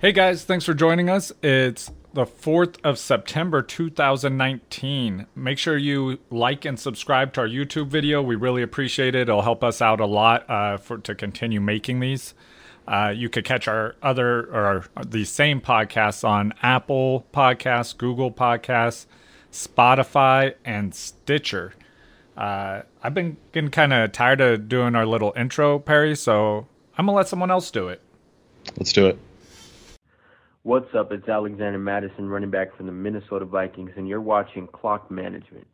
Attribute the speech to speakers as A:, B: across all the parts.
A: Hey guys, thanks for joining us. It's the 4th of September 2019. Make sure you like and subscribe to our YouTube video. We really appreciate it. It'll help us out a lot uh, for to continue making these. Uh, you could catch our other or the same podcasts on Apple Podcasts, Google Podcasts, Spotify, and Stitcher. Uh, I've been getting kind of tired of doing our little intro, Perry, so I'm gonna let someone else do it.
B: Let's do it.
C: What's up? It's Alexander Mattison, running back from the Minnesota Vikings, and you're watching Clock Management.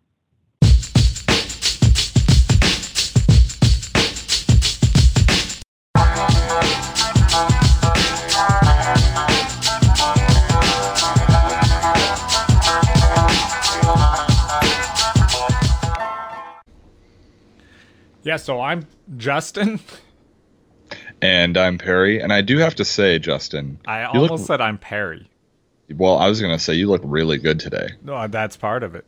A: Yeah, so I'm Justin.
B: And I'm Perry. And I do have to say, Justin,
A: I almost
B: look,
A: said I'm Perry.
B: well, I was going to say you look really good today.
A: No, that's part of it.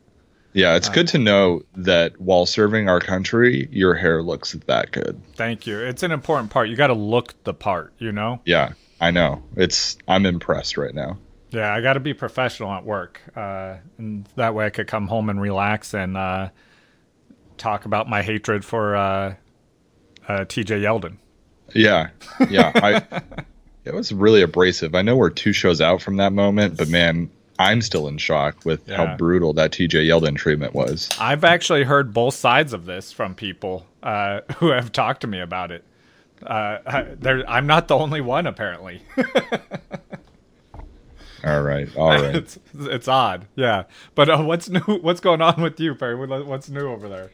B: Yeah, it's good to know that while serving our country, your hair looks that good.
A: Thank you. It's an important part. You got to look the part, you know?
B: Yeah, I know. It's I'm impressed right now.
A: Yeah, I got to be professional at work. Uh, and that way I could come home and relax and uh, talk about my hatred for uh, uh, TJ Yeldon.
B: Yeah, yeah. I it was really abrasive. I know we're two shows out from that moment, but man, I'm still in shock with
A: Yeah.
B: how brutal that TJ Yeldon treatment was.
A: I've actually heard both sides of this from people uh, who have talked to me about it. Uh, I, I'm not the only one, apparently.
B: All right, all right.
A: it's it's odd, yeah. But uh, what's new? What's going on with you, Perry? What's new over there?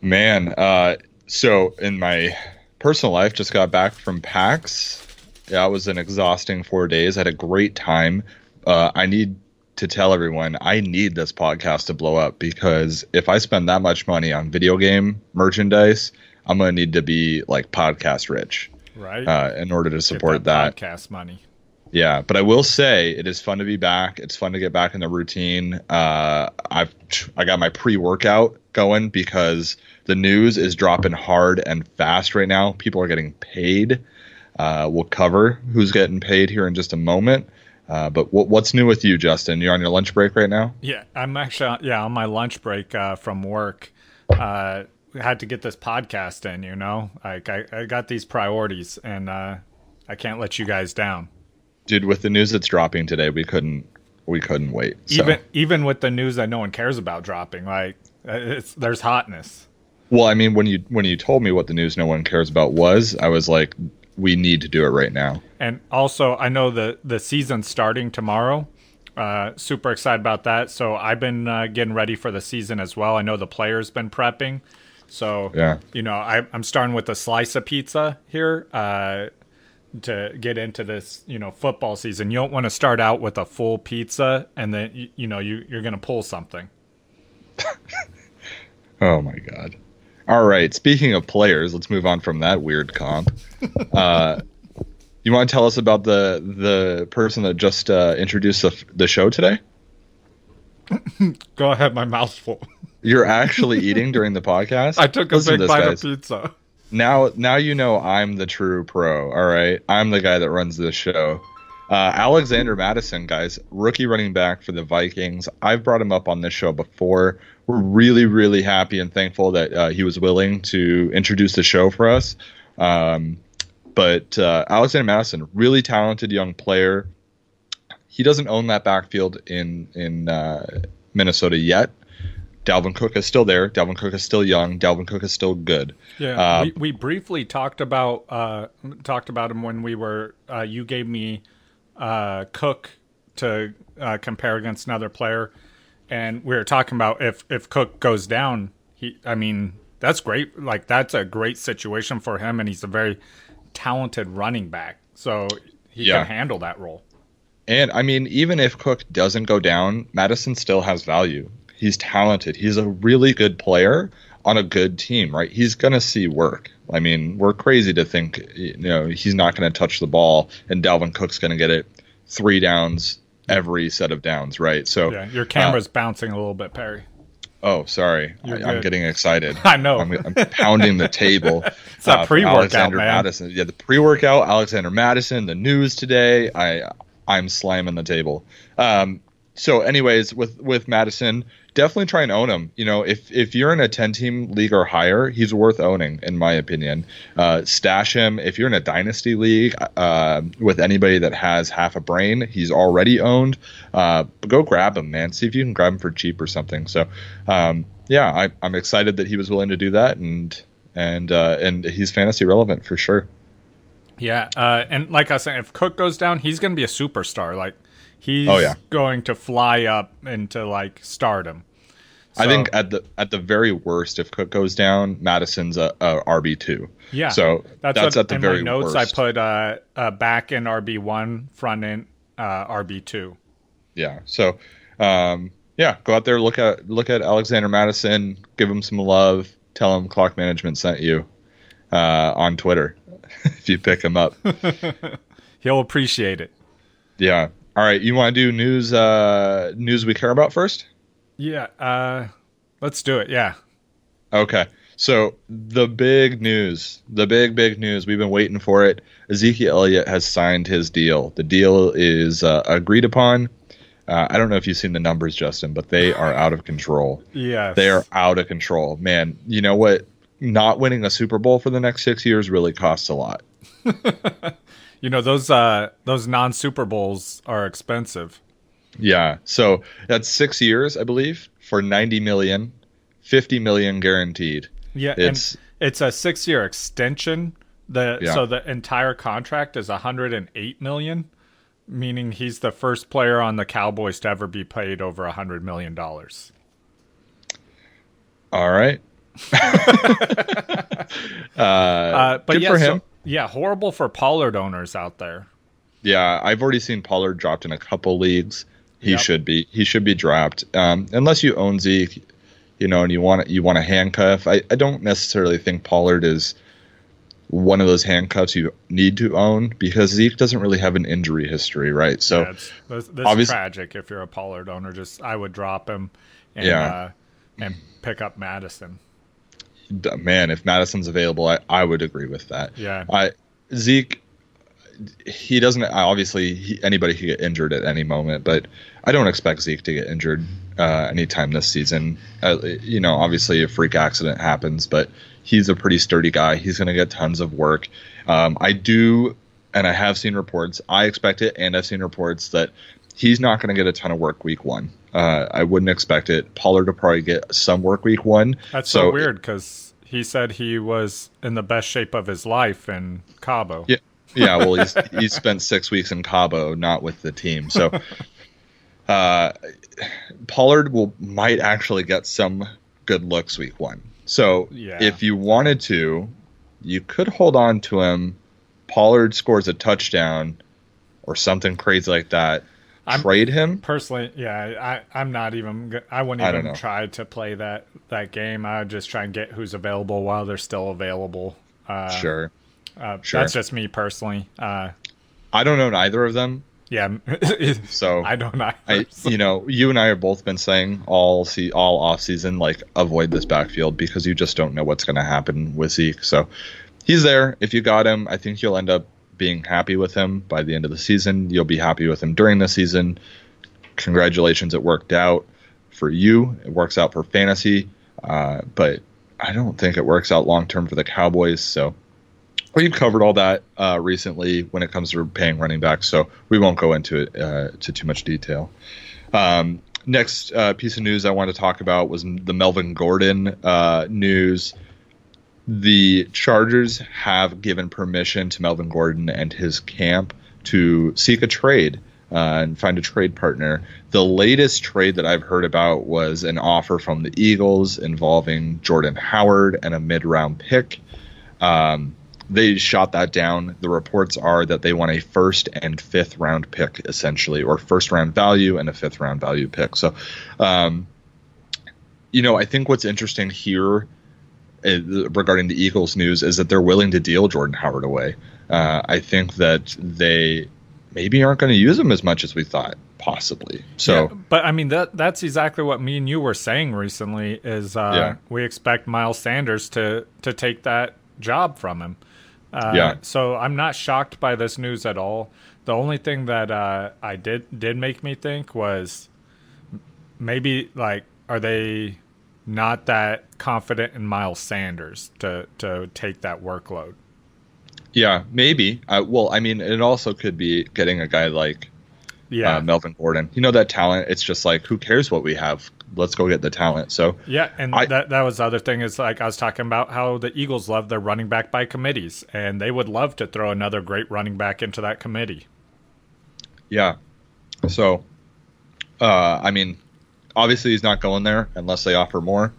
B: Man, uh, so in my personal life, just got back from PAX. Yeah, it was an exhausting four days. I had a great time. Uh, I need to tell everyone I need this podcast to blow up because if I spend that much money on video game merchandise, I'm gonna need to be like podcast rich
A: Right?
B: uh, in order to support that.
A: podcast money.
B: Yeah, but I will say it is fun to be back. It's fun to get back in the routine. Uh, I've I got my pre workout going because the news is dropping hard and fast right now. People are getting paid. Uh, we'll cover who's getting paid here in just a moment. Uh, but what, what's new with you, Justin? You're on your lunch break right now.
A: Yeah, I'm actually on- yeah on my lunch break uh, from work. Uh, had to get this podcast in. You know, like I, I got these priorities, and uh, I can't let you guys down.
B: Dude, with the news that's dropping today, we couldn't we couldn't wait. So.
A: Even even with the news that no one cares about dropping, like it's there's hotness.
B: well, I mean, when you when you told me what the news no one cares about was, I was like, we need to do it right now.
A: And also, I know the the season's starting tomorrow. Uh, super excited about that. So I've been uh, getting ready for the season as well. I know the players been prepping. So
B: Yeah.
A: you know, I, I'm starting with a slice of pizza here uh, to get into this, you know, football season. You don't want to start out with a full pizza and then you, you know you you're gonna pull something.
B: Oh my god. All right. Speaking of players, let's move on from that weird comp. uh, you want to tell us about the the person that just uh, introduced the, the show today?
A: Go ahead, my mouth's full.
B: You're actually eating during the podcast.
A: I took a
B: Listen
A: big bite
B: guys.
A: of pizza.
B: Now, now you know I'm the true pro. All right, I'm the guy that runs this show. Uh, Alexander Mattison, guys, rookie running back for the Vikings. I've brought him up on this show before. We're really, really happy and thankful that uh, he was willing to introduce the show for us. Um, but uh, Alexander Mattison, really talented young player. He doesn't own that backfield in in uh, Minnesota yet. Dalvin Cook is still there. Dalvin Cook is still young. Dalvin Cook is still good.
A: Yeah,
B: Uh,
A: we, we briefly talked about uh, talked about him when we were. Uh, you gave me uh, Cook to uh, compare against another player, and we were talking about if if Cook goes down, he. I mean, that's great. Like that's a great situation for him, and he's a very talented running back, so he
B: Yeah.
A: can handle that role.
B: And I mean, even if Cook doesn't go down, Mattison still has value. He's talented. He's a really good player on a good team, right? He's going to see work. I mean, we're crazy to think, you know, he's not going to touch the ball and Dalvin Cook's going to get it three downs every set of downs, right? So,
A: Yeah, your camera's bouncing a little bit, Perry.
B: oh, sorry. I, I'm getting excited.
A: I know.
B: I'm, I'm pounding the table.
A: It's
B: for
A: pre-workout,
B: Alexander
A: man.
B: Mattison. Yeah, the pre-workout. Alexander Mattison. The news today. I I'm slamming the table. Um, so, anyways, with with Mattison, definitely try and own him. You know, if if you're in a 10 team league or higher, he's worth owning, in my opinion. Uh, stash him. If you're in a dynasty league uh, with anybody that has half a brain, he's already owned. Uh, go grab him, man. See if you can grab him for cheap or something. So, um, yeah, I, I'm excited that he was willing to do that, and and uh, and he's fantasy relevant for sure.
A: Yeah, uh, and like I saying, if Cook goes down, he's going to be a superstar. Like he's
B: Oh, yeah.
A: going to fly up into like stardom.
B: I think at the at the very worst, if Cook goes down, Mattison's a, a RB two.
A: Yeah,
B: So that's,
A: what,
B: at the
A: in
B: very
A: my notes.
B: worst.
A: I put uh, uh, back in RB one, front end uh, RB two.
B: yeah. So, um, yeah, go out there look at look at Alexander Mattison, give him some love, tell him Clock Management sent you uh, on Twitter if you pick him up.
A: He'll appreciate it.
B: yeah. All right, you want to do news uh, news we care about first?
A: Yeah, uh, let's do it. Yeah,
B: Okay. So the big news, the big big news, we've been waiting for it. Ezekiel Elliott has signed his deal. The deal is uh, agreed upon. Uh, I don't know if you've seen the numbers, Justin, but they are out of control.
A: yeah,
B: They are out of control. Man, you know what? Not winning a Super Bowl for the next six years really costs a lot.
A: You know those uh, those non Super Bowls are expensive.
B: Yeah. So that's six years, I believe, for 90 million, 50 million guaranteed.
A: Yeah,
B: It's-
A: and it's a six year extension. The
B: Yeah.
A: so the entire contract is 108 million, meaning he's the first player on the Cowboys to ever be paid over 100 million dollars.
B: All right. uh,
A: Uh, but
B: good
A: yeah,
B: for
A: so-
B: him.
A: Yeah, horrible for Pollard owners out there.
B: Yeah, I've already seen Pollard dropped in a couple leagues. He
A: Yep.
B: should be. He should be dropped. Um, unless you own Zeke, you know, and you want you want a handcuff. I, I don't necessarily think Pollard is one of those handcuffs you need to own because Zeke doesn't really have an injury history, right? So
A: Yeah, this is tragic. If you're a Pollard owner, just I would drop him and
B: Yeah.
A: uh, and pick up
B: Mattison. Man, if Mattison's available, I, I would agree with that.
A: Yeah.
B: I Zeke, he doesn't obviously he, anybody could get injured at any moment, but I don't expect Zeke to get injured uh, anytime this season. Uh, you know, obviously a freak accident happens, but he's a pretty sturdy guy. He's going to get tons of work. Um, I do, and I have seen reports. I expect it, and I've seen reports that he's not going to get a ton of work week one. Uh, I wouldn't expect it. Pollard will probably get some work week one.
A: That's so, weird because he said he was in the best shape of his life in Cabo.
B: Yeah, yeah. Well, he's he's spent six weeks in Cabo, not with the team. So, uh, Pollard will might actually get some good looks week one. So,
A: Yeah.
B: if you wanted to, you could hold on to him. Pollard scores a touchdown or something crazy like that.
A: I'm-
B: Trade him.
A: Personally, yeah, I, I'm not even. I wouldn't
B: I
A: even
B: know.
A: try to play that that game. I would just try and get who's available while they're still available. Uh,
B: Sure.
A: uh,
B: sure.
A: That's just me personally. Uh,
B: I don't own either of them,
A: yeah,
B: so
A: I don't know.
B: I, you know, you and I have both been saying all see all off season like avoid this backfield because you just don't know what's going to happen with Zeke. So he's there. If you got him, I think you'll end up being happy with him by the end of the season. You'll be happy with him during the season. Congratulations, it worked out for you. It works out for fantasy, uh, but I don't think it works out long term for the Cowboys. So we've covered all that uh, recently when it comes to paying running backs, so we won't go into it uh, to too much detail. Um, next uh, piece of news I want to talk about was the Melvin Gordon uh, news. The Chargers have given permission to Melvin Gordon and his camp to seek a trade uh, and find a trade partner. The latest trade that I've heard about was an offer from the Eagles involving Jordan Howard and a mid round pick. Um, they shot that down. The reports are that they want a first and fifth round pick, essentially, or first round value and a fifth round value pick. So, um, you know, I think what's interesting here regarding the Eagles news is that they're willing to deal Jordan Howard away. Uh, I think that they maybe aren't going to use him as much as we thought, possibly. So,
A: Yeah, but I mean that that's exactly what me and you were saying recently. Is uh,
B: Yeah.
A: we expect Miles Sanders to to take that job from him. Uh,
B: Yeah.
A: So I'm not shocked by this news at all. The only thing that uh, I did did make me think was maybe like are they not that confident in Miles Sanders to to take that workload?
B: Yeah, maybe. Uh, well, I mean, it also could be getting a guy like
A: Yeah.
B: uh, Melvin Gordon. You know that talent. It's just like, who cares what we have? Let's go get the talent. So
A: Yeah, and
B: I-
A: that that was the other thing is like I was talking about how the Eagles love their running back by committees, and they would love to throw another great running back into that committee.
B: yeah, so uh, I mean, obviously he's not going there unless they offer more.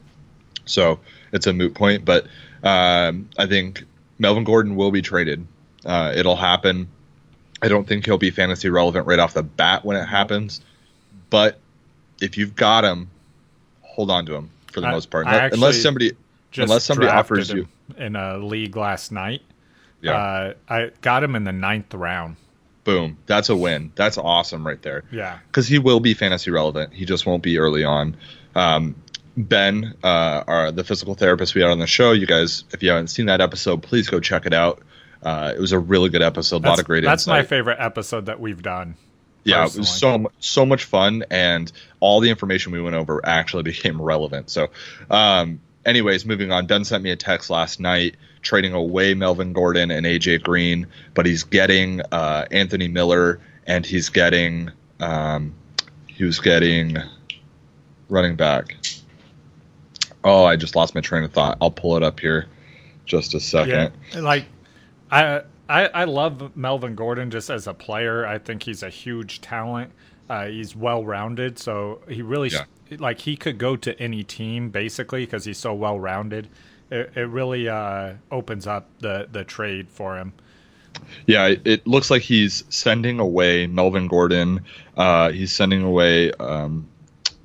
B: So it's a moot point. But um, I think Melvin Gordon will be traded. Uh, it'll happen. I don't think he'll be fantasy relevant right off the bat when it happens. But if you've got him, hold on to him for the
A: I-
B: most part. Unless- unless somebody,
A: Just
B: unless somebody offers you,
A: in a league last night.
B: yeah,
A: Uh, I got him in the ninth round.
B: Boom, that's a win. That's awesome right there.
A: Yeah,
B: because he will be fantasy relevant. He just won't be early on. Um, ben, uh, our, the physical therapist we had on the show, you guys, if you haven't seen that episode, please go check it out. Uh, it was a really good episode. A lot
A: that's,
B: of great
A: that's my favorite episode that we've done.
B: yeah, it was so so much fun, and all the information we went over actually became relevant. So, um, anyways, moving on. Ben sent me a text last night trading away Melvin Gordon and AJ Green, but he's getting uh, Anthony Miller, and he's getting um, he was getting running back. Oh, I just lost my train of thought. I'll pull it up here, just a second.
A: Yeah, like I, I I love Melvin Gordon just as a player. I think he's a huge talent. Uh, he's well rounded, so he really
B: Yeah.
A: like he could go to any team basically because he's so well rounded. It, it really uh, opens up the the trade for him.
B: Yeah, it, it looks like he's sending away Melvin Gordon. Uh, he's sending away um,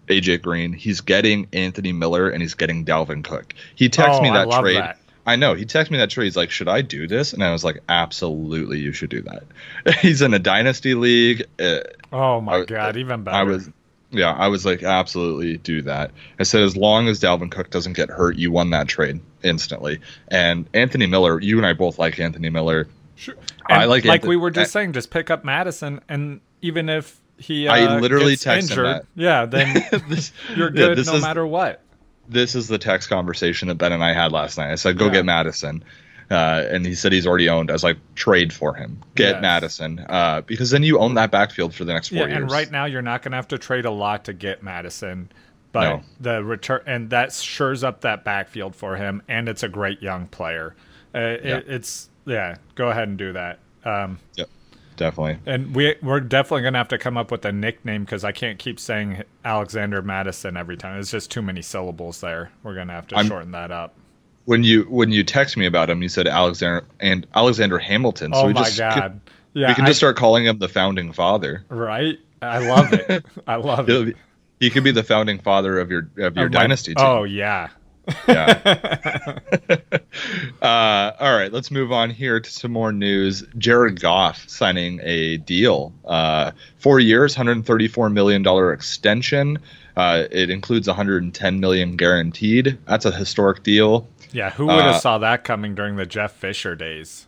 B: AJ Green. He's getting Anthony Miller and he's getting Dalvin Cook. He texted
A: Oh,
B: me
A: I
B: that
A: love
B: trade.
A: that.
B: I know. He texted me that trade. He's like, "Should I do this?" And I was like, "Absolutely, you should do that." he's in a dynasty league. Uh,
A: Oh my
B: I-
A: god, even better.
B: I was, yeah, I was like, absolutely do that. I said, as long as Dalvin Cook doesn't get hurt, you won that trade instantly. And Anthony Miller, you and I both like Anthony Miller.
A: Sure.
B: I like
A: like
B: Anth-
A: we were just
B: I-
A: saying, just pick up Mattison, and even if he
B: I
A: uh,
B: literally
A: gets
B: texted
A: injured,
B: that.
A: yeah, then
B: this,
A: you're
B: yeah,
A: good
B: this
A: no
B: is,
A: matter what.
B: This is the text conversation that Ben and I had last night. I said, go
A: Yeah.
B: get Mattison. Uh, and he said he's already owned. I was like, trade for him. Get
A: Yes.
B: Mattison. Uh, because then you own that backfield for the next four
A: Yeah,
B: years.
A: and right now you're not going to have to trade a lot to get Mattison, but
B: No.
A: the return and that shores up that backfield for him, and it's a great young player. Uh, it- it's yeah, go ahead and do that. Um,
B: Yep, definitely.
A: and we we're definitely going to have to come up with a nickname because I can't keep saying Alexander Mattison every time. It's just too many syllables there. We're going to have to
B: I'm-
A: shorten that up.
B: When you when you text me about him, you said Alexander and Alexander Hamilton. So
A: oh
B: we
A: my
B: just
A: god! Yeah,
B: we can
A: I-
B: just start calling him the founding father.
A: right. I love it. I love it.
B: He could be the founding father of your of your
A: I'm like,
B: dynasty team.
A: Oh yeah.
B: Yeah. uh, all right, let's move on here to some more news. Jared Goff signing a deal, uh, four years, 134 million dollar extension. Uh, it includes 110 million guaranteed. That's a historic deal.
A: Yeah, who would have
B: Uh,
A: saw that coming during the Jeff Fisher days?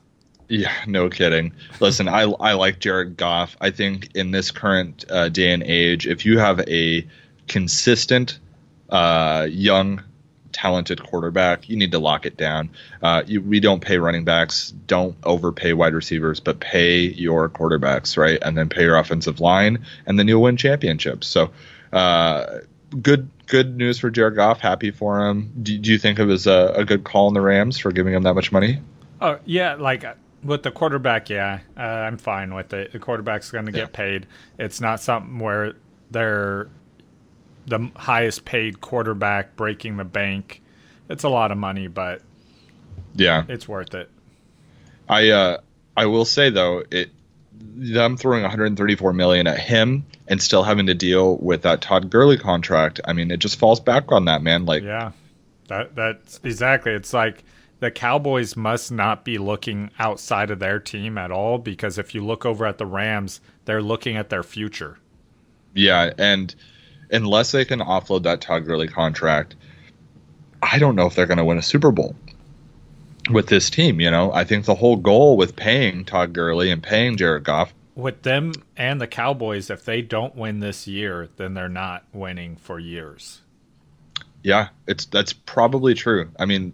B: Yeah, no kidding. Listen, I I like Jared Goff. I think in this current uh, day and age, if you have a consistent, uh, young, talented quarterback, you need to lock it down. Uh, you, we don't pay running backs, don't overpay wide receivers, but pay your quarterbacks, right? And then pay your offensive line, and then you'll win championships. So, uh, good good news for Jared Goff. Happy for him. Do, do you think it was a, a good call in the Rams for giving him that much money?
A: Oh yeah, like uh, with the quarterback, yeah, uh, I'm fine with it. The quarterback's going to
B: Yeah.
A: get paid. It's not something where they're the highest paid quarterback breaking the bank. It's a lot of money, but
B: Yeah.
A: it's worth it.
B: I uh, I will say though, it them throwing 134 million at him and still having to deal with that Todd Gurley contract. I mean, it just falls back on that man. Like,
A: Yeah, that that's exactly. It's like the Cowboys must not be looking outside of their team at all because if you look over at the Rams, they're looking at their future.
B: yeah, and unless they can offload that Todd Gurley contract, I don't know if they're going to win a Super Bowl. with this team. You know, I think the whole goal with paying Todd Gurley and paying Jared Goff
A: with them and the Cowboys, if they don't win this year, then they're not winning for years.
B: Yeah, it's that's probably true. I mean,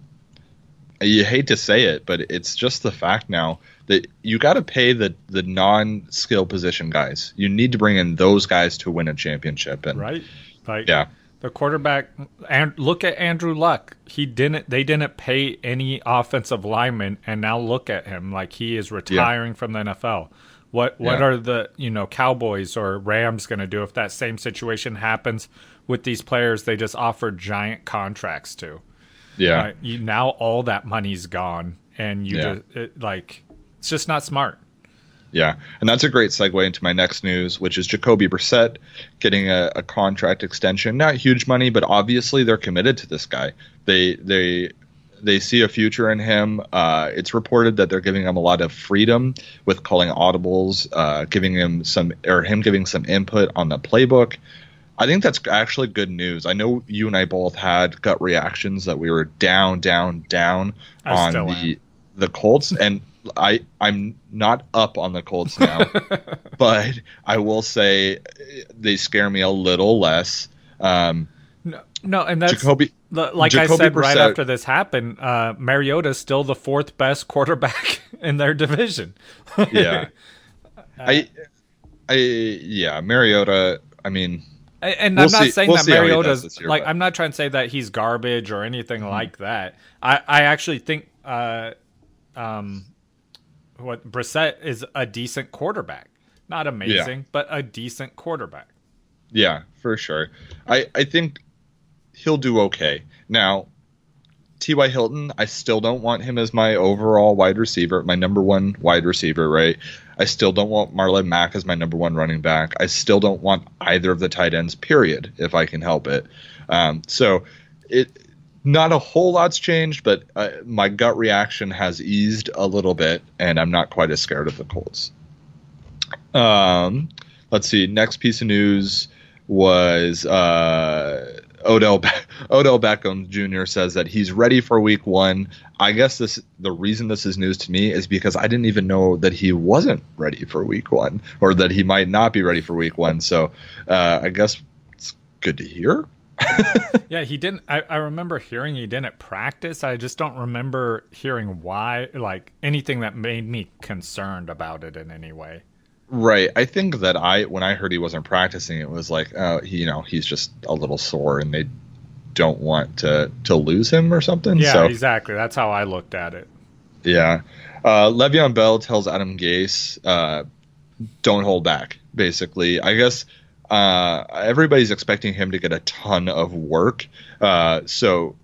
B: you hate to say it, but it's just the fact now that you got to pay the the non skill position guys. You need to bring in those guys to win a championship. And
A: right, like
B: yeah,
A: the quarterback. And look at Andrew Luck. He didn't. They didn't pay any offensive lineman, and now look at him. Like he is retiring yeah. from the NFL. What what yeah. are the you know Cowboys or Rams going to do if that same situation happens with these players? They just offer giant contracts to.
B: Yeah.
A: You, now all that money's gone, and you yeah. just it, like it's just not smart.
B: Yeah, and that's a great segue into my next news, which is Jacoby Brissett getting a, a, contract extension. Not huge money, but obviously they're committed to this guy. They they they see a future in him. Uh, it's reported that they're giving him a lot of freedom with calling audibles, uh, giving him some or him giving some input on the playbook. I think that's actually good news. I know you and I both had gut reactions that we were down, down, down I on the am. the Colts, and I I'm not up on the Colts now, but I will say they scare me a little less. Um,
A: no, no, and that's Jacoby, like Jacoby I said Brissett, right after this happened. Uh, is still the fourth best quarterback in their division.
B: yeah, I, I yeah, Mariota. I mean,
A: and we'll I'm not see, saying we'll that Mariota's year, like but. I'm not trying to say that he's garbage or anything mm-hmm. like that. I I actually think uh um what Brissett is a decent quarterback. Not amazing, yeah. but a decent quarterback.
B: Yeah, for sure. I I think he'll do okay. Now, T.Y. Hilton, I still don't want him as my overall wide receiver, my number one wide receiver, right? I still don't want Marlon Mack as my number one running back. I still don't want either of the tight ends, period, if I can help it. Um, so it not a whole lot's changed, but uh, my gut reaction has eased a little bit, and I'm not quite as scared of the Colts. Um, let's see. Next piece of news was uh, Odell Be- Odell Beckham Jr. says that he's ready for Week One. I guess this the reason this is news to me is because I didn't even know that he wasn't ready for Week One, or that he might not be ready for Week One. So uh, I guess it's good to hear.
A: yeah, he didn't. I, I remember hearing he didn't practice. I just don't remember hearing why, like anything that made me concerned about it in any way.
B: Right. I think that I when I heard he wasn't practicing, it was like, uh, he, you know, he's just a little sore, and they don't want to to lose him or something.
A: Yeah,
B: so,
A: exactly. That's how I looked at it.
B: Yeah. Uh, Le'Veon Bell tells Adam Gase, uh, "Don't hold back." Basically, I guess uh, everybody's expecting him to get a ton of work. Uh, so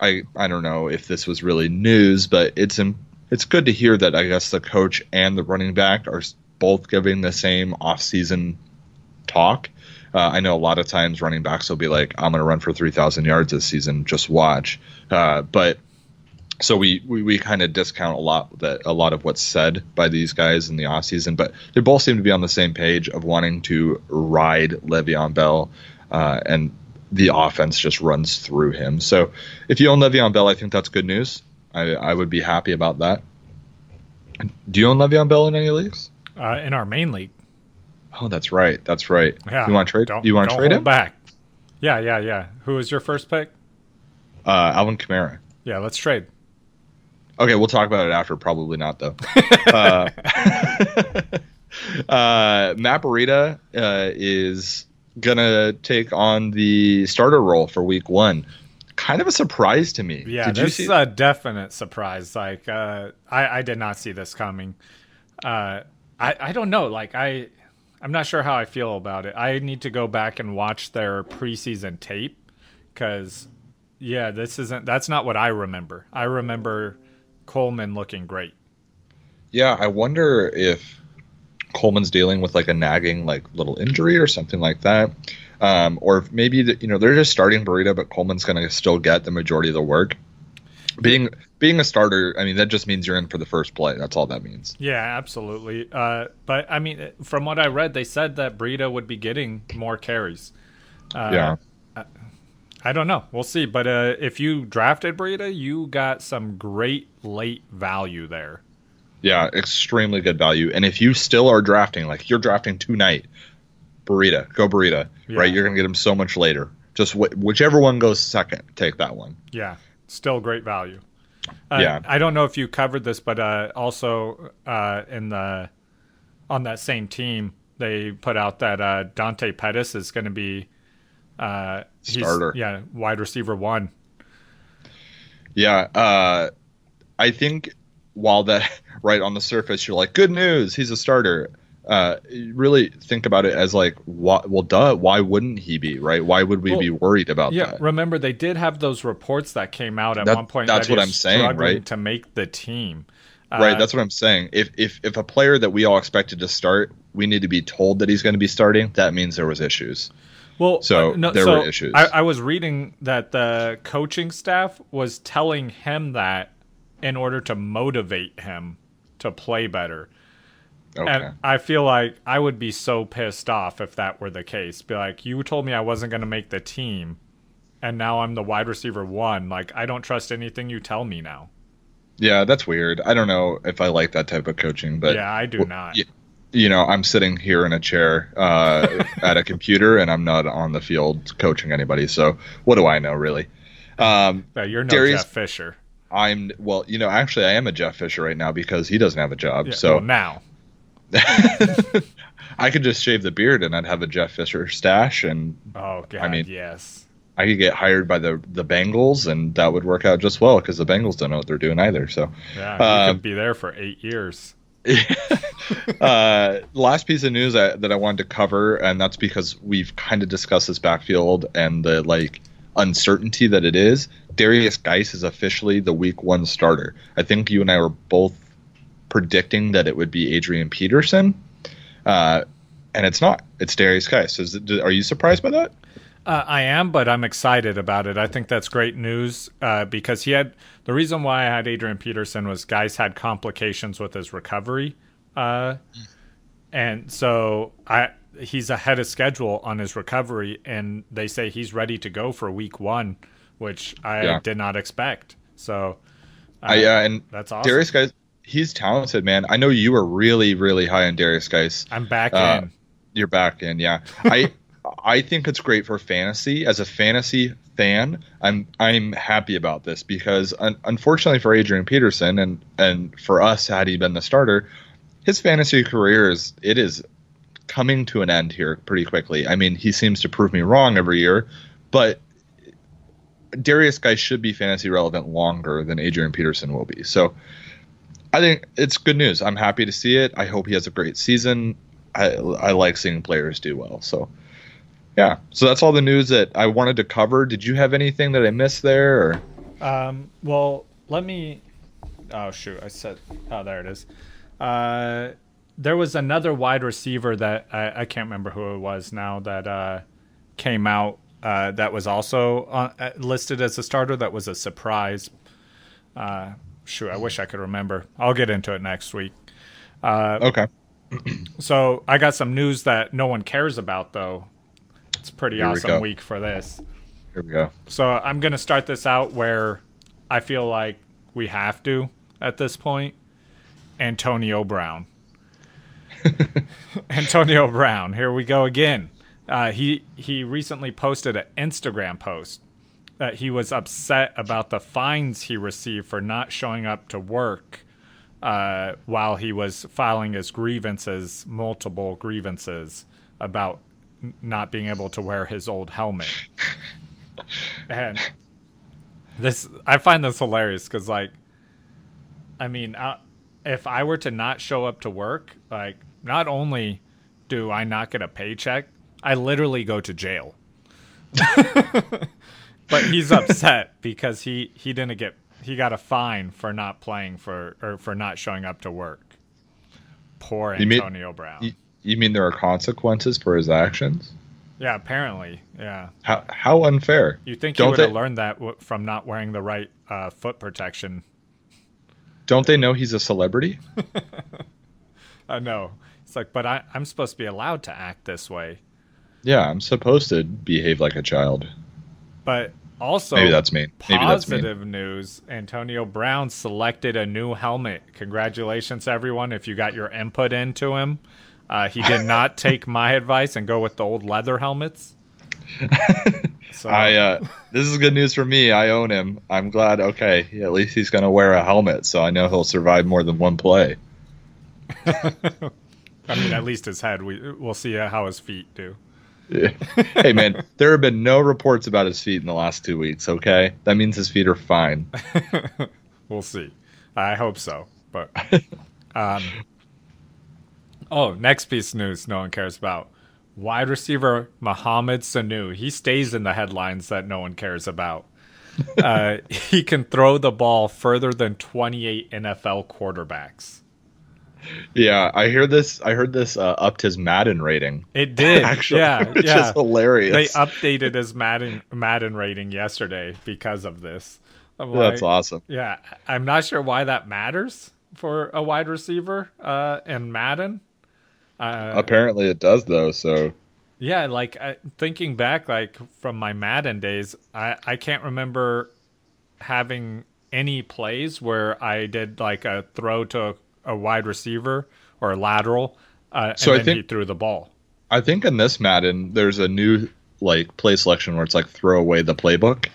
B: I I don't know if this was really news, but it's it's good to hear that I guess the coach and the running back are both giving the same off-season talk. Uh, I know a lot of times running backs will be like, "I'm going to run for 3,000 yards this season. Just watch." Uh, but so we we, we kind of discount a lot that a lot of what's said by these guys in the offseason, but they both seem to be on the same page of wanting to ride Le'Veon Bell, uh, and the offense just runs through him. So if you own Le'Veon Bell, I think that's good news. I, I would be happy about that. Do you own Le'Veon Bell in any leagues?
A: uh, in our main league.
B: Oh, that's right. That's right.
A: Yeah.
B: You want to trade? Don't, you want to trade him
A: back? Yeah, yeah, yeah. Who was your first pick?
B: Uh, Alvin Kamara.
A: Yeah, let's trade.
B: Okay, we'll talk about it after. Probably not though. uh, uh, uh, is gonna take on the starter role for Week One. Kind of a surprise to me.
A: Yeah, did this is a definite surprise. Like, uh, I, I did not see this coming. Uh, I, I don't know. Like I, I'm not sure how I feel about it. I need to go back and watch their preseason tape because, yeah, this isn't. That's not what I remember. I remember Coleman looking great.
B: Yeah, I wonder if Coleman's dealing with like a nagging like little injury or something like that. Um, or maybe the, you know they're just starting Breida, but Coleman's going to still get the majority of the work being being a starter, I mean that just means you're in for the first play. That's all that means.
A: Yeah, absolutely. Uh, but I mean, from what I read, they said that Breida would be getting more carries.
B: Uh, yeah.
A: I don't know. We'll see. But uh, if you drafted Breida, you got some great late value there.
B: Yeah, extremely good value. And if you still are drafting, like you're drafting tonight, Breida, go Breida,
A: Yeah.
B: right? You're gonna get him so much later. Just wh- whichever one goes second, take that one.
A: Yeah, still great value. Uh,
B: Yeah.
A: I don't know if you covered this, but uh, also uh, in the on that same team, they put out that uh, Dante Pettis is going to be uh, he's-
B: Starter.
A: Yeah, wide receiver one.
B: Yeah, uh, I think while that right on the surface you're like, good news, he's a starter. Uh, really think about it as like, why, well, duh, why wouldn't he be right? Why would we
A: Well,
B: be worried about that?
A: Yeah,
B: that?
A: remember they did have those reports that came out at
B: That-
A: one point.
B: that's
A: that
B: what I'm saying, right?
A: To make the team,
B: right,
A: Uh,
B: that's what I'm saying. If if if a player that we all expected to start, we need to be told that he's going to be starting. That means there was issues.
A: Well,
B: So,
A: uh, no,
B: there
A: so
B: were issues.
A: I, I was reading that the coaching staff was telling him that in order to motivate him to play better.
B: Okay.
A: And I feel like I would be so pissed off if that were the case. Be like, you told me I wasn't going to make the team, and now I'm the wide receiver one. Like, I don't trust anything you tell me now.
B: Yeah, that's weird. I don't know if I like that type of coaching, but
A: yeah, I do
B: well,
A: not.
B: y- you know, I'm sitting here in a chair uh, at a computer, and I'm not on the field coaching anybody. So what do I know, really? Um,
A: Yeah, you're no
B: Darius-
A: Jeff Fisher.
B: I'm well, you know, actually, I am a Jeff Fisher right now because he doesn't have a job.
A: Yeah,
B: so
A: well, now.
B: I could just shave the beard and I'd have a Jeff Fisher stash, and
A: Oh God, I
B: mean-
A: yes.
B: I could get hired by the the Bengals, and that would work out just well because the Bengals don't know what they're doing either. So.
A: Yeah, you
B: Uh,
A: could be there for eight years.
B: uh, last piece of news I, that I wanted to cover, and that's because we've kind of discussed this backfield and the like uncertainty that it is. Darius Guice is officially the Week One starter. I think you and I were both predicting that it would be Adrian Peterson, uh, and it's not. It's Darius Guice. Is it, are you surprised by that?
A: Uh, I am, but I'm excited about it. I think that's great news uh, because he had the reason why I had Adrian Peterson was Guice had complications with his recovery, uh, and so I he's ahead of schedule on his recovery, and they say he's ready to go for week one, which I
B: Yeah.
A: did not expect. So
B: I uh, and
A: that's awesome.
B: Darius Guice, he's talented, man. I know you were really, really high on Darius Guice.
A: I'm back
B: uh,
A: in.
B: You're back in, yeah. I I think it's great for fantasy. As a fantasy fan, I'm I'm happy about this because un- unfortunately for Adrian Peterson and and for us, had he been the starter, his fantasy career is it is coming to an end here pretty quickly. I mean, he seems to prove me wrong every year, but Darius Guice should be fantasy relevant longer than Adrian Peterson will be. So I think it's good news. I'm happy to see it. I hope he has a great season. I, I like seeing players do well. So, yeah. So that's all the news that I wanted to cover. Did you have anything that I missed there? Or?
A: Um, well, let me. Oh shoot! I said. Oh, there it is. Uh, there was another wide receiver that I, I can't remember who it was now that uh, came out uh, that was also uh, uh, listed as a starter. That was a surprise. Uh, shoot, I wish I could remember. I'll get into it next week.
B: Okay.
A: So I got some news that no one cares about, though. It's a pretty
B: Here
A: awesome
B: go.
A: week for this.
B: Here we go.
A: So I'm going to start this out where I feel like we have to at this point. Antonio Brown. Antonio Brown. Here we go again. Uh, he he recently posted an Instagram post that he was upset about the fines he received for not showing up to work uh, while he was filing his grievances, multiple grievances about not being able to wear his old helmet. and this, I find this hilarious because, like, I mean, uh, if I were to not show up to work, like, not only do I not get a paycheck, I literally go to jail. but he's upset because he he didn't get he got a fine for not playing for or for not showing up to work. Poor Antonio Brown.
B: You, you mean there are consequences for his actions?
A: yeah, apparently. Yeah.
B: How how unfair?
A: You think he
B: Don't
A: would have learned that w- from not wearing the right uh, foot protection?
B: Don't they know he's a celebrity?
A: I know. It's like, but I, I'm supposed to be allowed to act this way.
B: Yeah, I'm supposed to behave like a child.
A: But also,
B: Maybe that's me. Maybe that's me.
A: positive news Antonio Brown selected a new helmet. Congratulations, everyone, if you got your input into him. Uh, he did not take my advice and go with the old leather helmets. So,
B: I uh, this is good news for me. I own him. I'm glad. Okay, at least he's gonna wear a helmet, so I know he'll survive more than one play.
A: I mean, at least his head. We we'll see how his feet do.
B: hey man, there have been no reports about his feet in the last two weeks. Okay, that means his feet are fine.
A: We'll see. I hope so. But um, oh, next piece of news no one cares about. Wide receiver Mohamed Sanu. He stays in the headlines that no one cares about. Uh, he can throw the ball further than 28 NFL quarterbacks.
B: Yeah, I hear this. I heard this uh, upped his Madden rating.
A: It did.
B: Actually,
A: yeah,
B: which
A: yeah.
B: is hilarious.
A: They updated his Madden Madden rating yesterday because of this. I'm
B: That's
A: like,
B: awesome.
A: Yeah, I'm not sure why that matters for a wide receiver uh, in Madden. Uh,
B: Apparently, it does though. So
A: yeah, like I, thinking back, like from my Madden days, I I can't remember having any plays where I did like a throw to a, a wide receiver or a lateral, uh,
B: So I
A: and then
B: think-
A: he threw the ball.
B: I think in this Madden, there's a new like play selection where it's like throw away the playbook,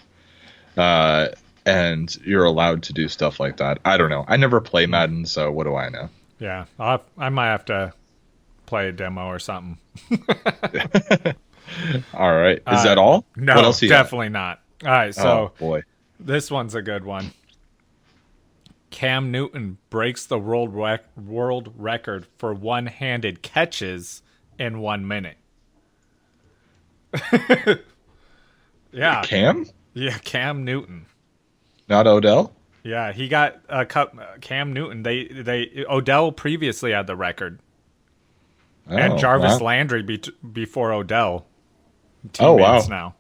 B: uh, and you're allowed to do stuff like that. I don't know. I never play Madden, so what do I know?
A: Yeah, I'll I might have to play a demo or something.
B: All right, is
A: Uh,
B: that all?
A: No,
B: what else got?
A: definitely not. All right, so
B: oh boy,
A: this one's a good one. Cam Newton breaks the world rec- world record for one-handed catches in one minute. yeah,
B: Cam,
A: yeah, Cam Newton.
B: not Odell.
A: Yeah, he got a cup. Cam Newton. They they Odell previously had the record, and
B: Oh,
A: Jarvis
B: wow.
A: Landry be- before Odell.
B: Oh, wow.
A: Now.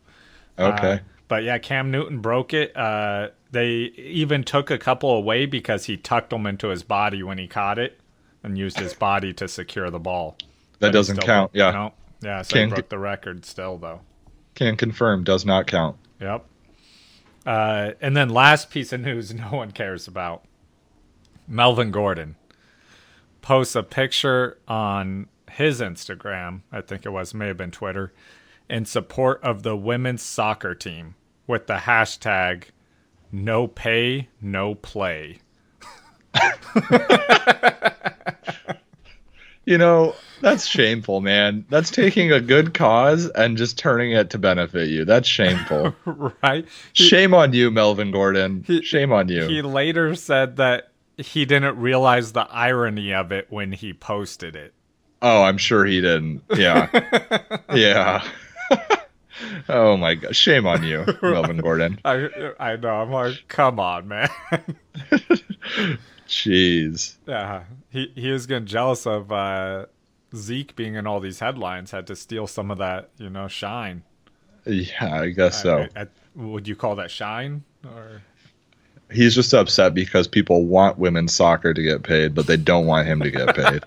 B: Okay,
A: Uh, but yeah, Cam Newton broke it. Uh, they even took a couple away because he tucked them into his body when he caught it and used his body to secure the ball.
B: that
A: But
B: doesn't
A: still
B: count. Yeah,
A: No. Yeah, so
B: Can't
A: he broke the record still, though.
B: can confirm. Does not count.
A: Yep. Uh, and then last piece of news no one cares about. Melvin Gordon posts a picture on his Instagram, I think it was, may have been Twitter, in support of the women's soccer team with the hashtag no pay, no play.
B: You know, that's shameful, man. That's taking a good cause and just turning it to benefit you. That's shameful.
A: right? He,
B: Shame on you, Melvin Gordon.
A: He-
B: Shame on you.
A: he later said that he didn't realize the irony of it when he posted it.
B: Oh, I'm sure he didn't. Yeah. yeah. oh my god. Shame on you, Melvin Gordon.
A: I I know. I'm like, come on, man.
B: Jeez.
A: Yeah, he he was getting jealous of uh, Zeke being in all these headlines. Had to steal some of that, you know, shine.
B: Yeah, I guess so.
A: I- I- would you call that shine? Or
B: He's just upset because people want women's soccer to get paid, but they don't want him to get paid.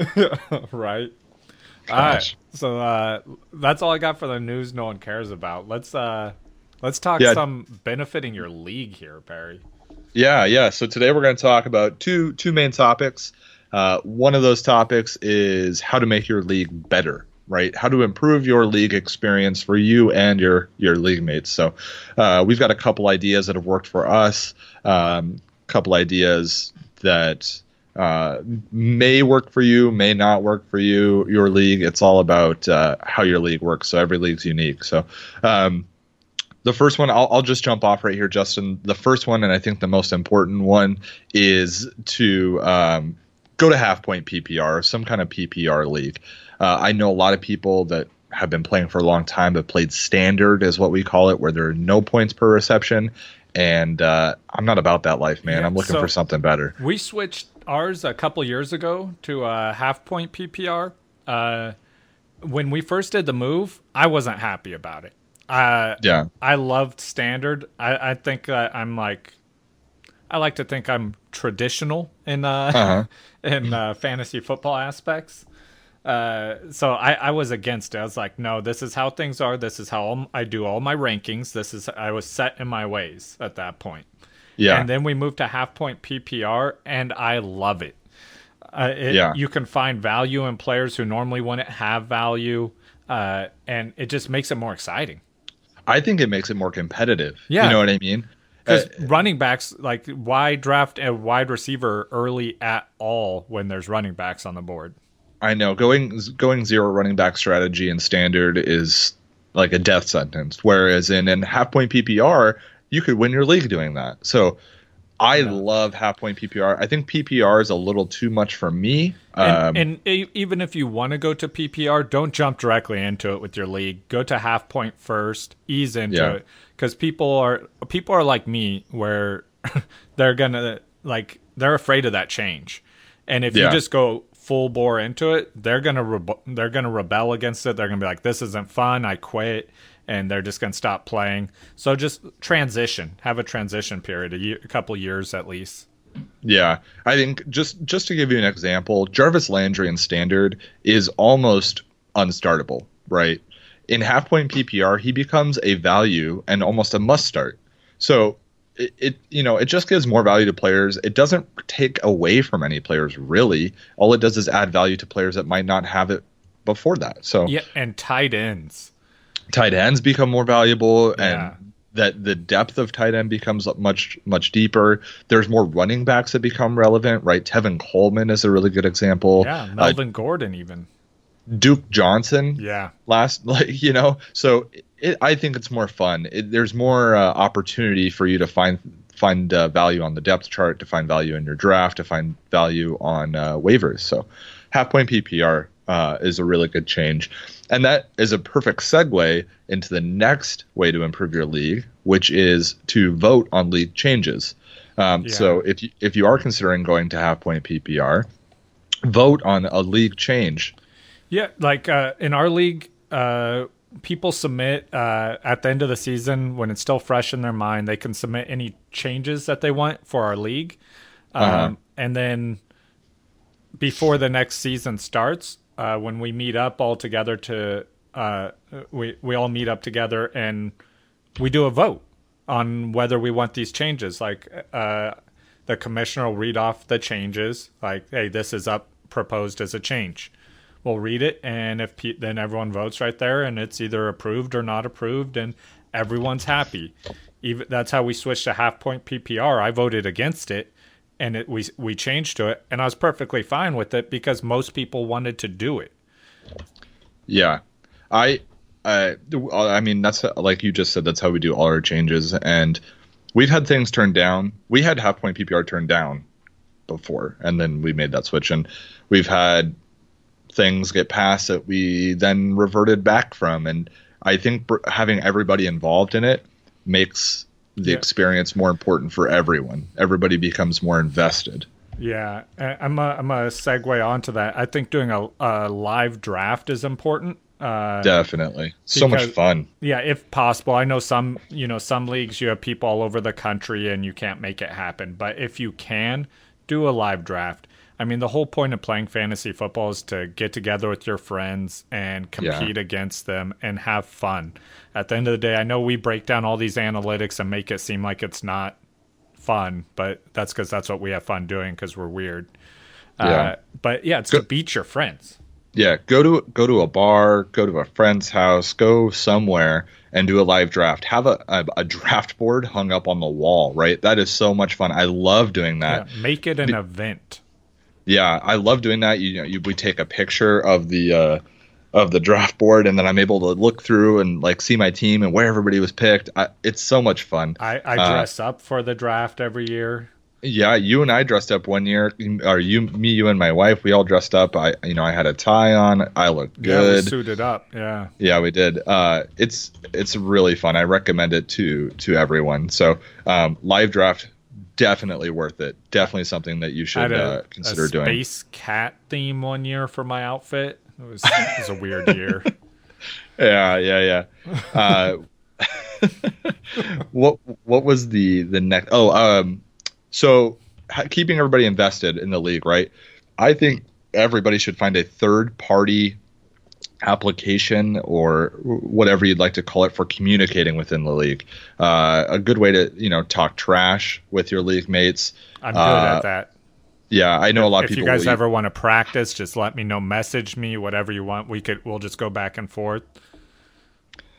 A: right? All right. So uh, that's all I got for the news. No one cares about. Let's uh, let's talk
B: Yeah.
A: some benefiting your league here, Perry.
B: Yeah, yeah. So today we're going to talk about two two main topics. Uh, one of those topics is how to make your league better, right? How to improve your league experience for you and your your league mates. So uh, we've got a couple ideas that have worked for us. Um, couple ideas that uh, may work for you, may not work for you. Your league. It's all about uh, how your league works. So every league's unique. So. Um, the first one I'll, I'll just jump off right here justin the first one and i think the most important one is to um, go to half point ppr some kind of ppr league uh, i know a lot of people that have been playing for a long time have played standard is what we call it where there are no points per reception and uh, i'm not about that life man
A: Yeah,
B: i'm looking
A: so-
B: for something better
A: We switched ours a couple years ago to a half point PPR. Uh, when we first did the move, I wasn't happy about it. Uh,
B: yeah
A: I loved standard. I, I think that I'm like, I like to think I'm traditional in uh,
B: Uh-huh.
A: in uh, fantasy football aspects. Uh, so I, I was against it. I was like, no, this is how things are. This is how I do all my rankings. This is I was set in my ways at that point.
B: Yeah.
A: And then we moved to half point PPR, and I love it. Uh, it
B: Yeah.
A: You can find value in players who normally wouldn't have value, uh, and it just makes it more exciting.
B: I think it makes it more competitive.
A: Yeah.
B: You know what I mean?
A: Because
B: Uh,
A: running backs, like, why draft a wide receiver early at all when there's running backs on the board?
B: I know going going zero running back strategy in standard is like a death sentence, whereas in in half point PPR you could win your league doing that. So I love half point PPR. I think PPR is a little too much for me.
A: And,
B: Um,
A: and e- even if you want to go to PPR, don't jump directly into it with your league. Go to half point first, ease into
B: Yeah.
A: it, because people are people are like me, where they're gonna like they're afraid of that change, and if
B: Yeah.
A: you just go full bore into it, they're gonna rebe- they're gonna rebel against it. They're gonna be like, "This isn't fun. I quit." And they're just gonna stop playing. So just transition. Have a transition period, a, year, a couple years at least.
B: Yeah, I think just just to give you an example, Jarvis Landry in standard is almost unstartable, right? In half point PPR, he becomes a value and almost a must start. So it, it you know it just gives more value to players. It doesn't take away from any players really. All it does is add value to players that might not have it before that. So
A: Yeah, and tight ends.
B: Tight ends become more valuable
A: Yeah.
B: and that the depth of tight end becomes much much deeper. There's more running backs that become relevant right? Tevin coleman is a really good example.
A: Yeah,
B: Uh,
A: Melvin Gordon even.
B: duke johnson.
A: Yeah.
B: last like you know so it, i think it's more fun. It, there's more uh, opportunity for you to find find uh, value on the depth chart to find value in your draft to find value on uh, waivers. So half point ppr uh, is a really good change and that is a perfect segue into the next way to improve your league which is to vote on league changes um,
A: Yeah.
B: so if you if you are considering going to half point ppr vote on a league change
A: Yeah, like uh, in our league, uh, people submit uh, at the end of the season when it's still fresh in their mind. They can submit any changes that they want for our league, um,
B: Uh-huh.
A: and then before the next season starts, uh, when we meet up all together to uh, we we all meet up together and we do a vote on whether we want these changes. Like uh, the commissioner will read off the changes, like, "Hey, this is up proposed as a change." We'll read it, and if then everyone votes right there, and it's either approved or not approved, and everyone's happy. Even that's how we switched to half point PPR. I voted against it, and it, we we changed to it, and I was perfectly fine with it because most people wanted to do it.
B: Yeah, I, I, I mean that's like you just said. That's how we do all our changes, and we've had things turned down. We had half point PPR turned down before, and then we made that switch, and we've had things get passed that we then reverted back from, and I think having everybody involved in it makes the
A: Yeah.
B: experience more important for everyone. Everybody becomes more invested.
A: Yeah, I'm a, I'm a segue onto that. I think doing a, a live draft is important. Uh,
B: Definitely, so much fun.
A: yeah, if possible. I know some, you know, some leagues you have people all over the country and you can't make it happen. But if you can, do a live draft. I mean, the whole point of playing fantasy football is to get together with your friends and
B: Yeah.
A: compete against them and have fun. At the end of the day, I know we break down all these analytics and make it seem like it's not fun, but that's because that's what we have fun doing because we're weird.
B: Yeah.
A: Uh, but yeah, it's to beat your friends.
B: yeah go to go to a bar go to a friend's house go somewhere and do a live draft have a, a, a draft board hung up on the wall right that is so much fun i love doing that
A: Yeah, make it an event.
B: Yeah i love doing that you know you, we take a picture of the uh of the draft board and then i'm able to look through and like see my team and where everybody was picked I, it's so much fun
A: I, I
B: Uh,
A: dress up for the draft every year.
B: Yeah, you and I dressed up one year, or you, me, you, and my wife. We all dressed up. I, you know, I had a tie on. I looked good.
A: Yeah, we suited up. Yeah.
B: Yeah, we did. Uh, it's it's really fun. I recommend it to to everyone. So, um, live draft definitely worth it. Definitely something that you should
A: a,
B: uh, consider
A: a
B: doing.
A: space cat theme one year for my outfit. It was, it was a weird year.
B: Yeah, yeah, yeah. Uh, what what was the the next? Oh, um, so ha- keeping everybody invested in the league, right? I think everybody should find a third party application or whatever you'd like to call it for communicating within the league. Uh, a good way to you know talk trash with your league mates.
A: I'm good
B: Uh,
A: at that.
B: Yeah, I know a lot of people.
A: If you guys ever want to practice, just let me know. Message me, whatever you want. We could. We'll just go back and forth.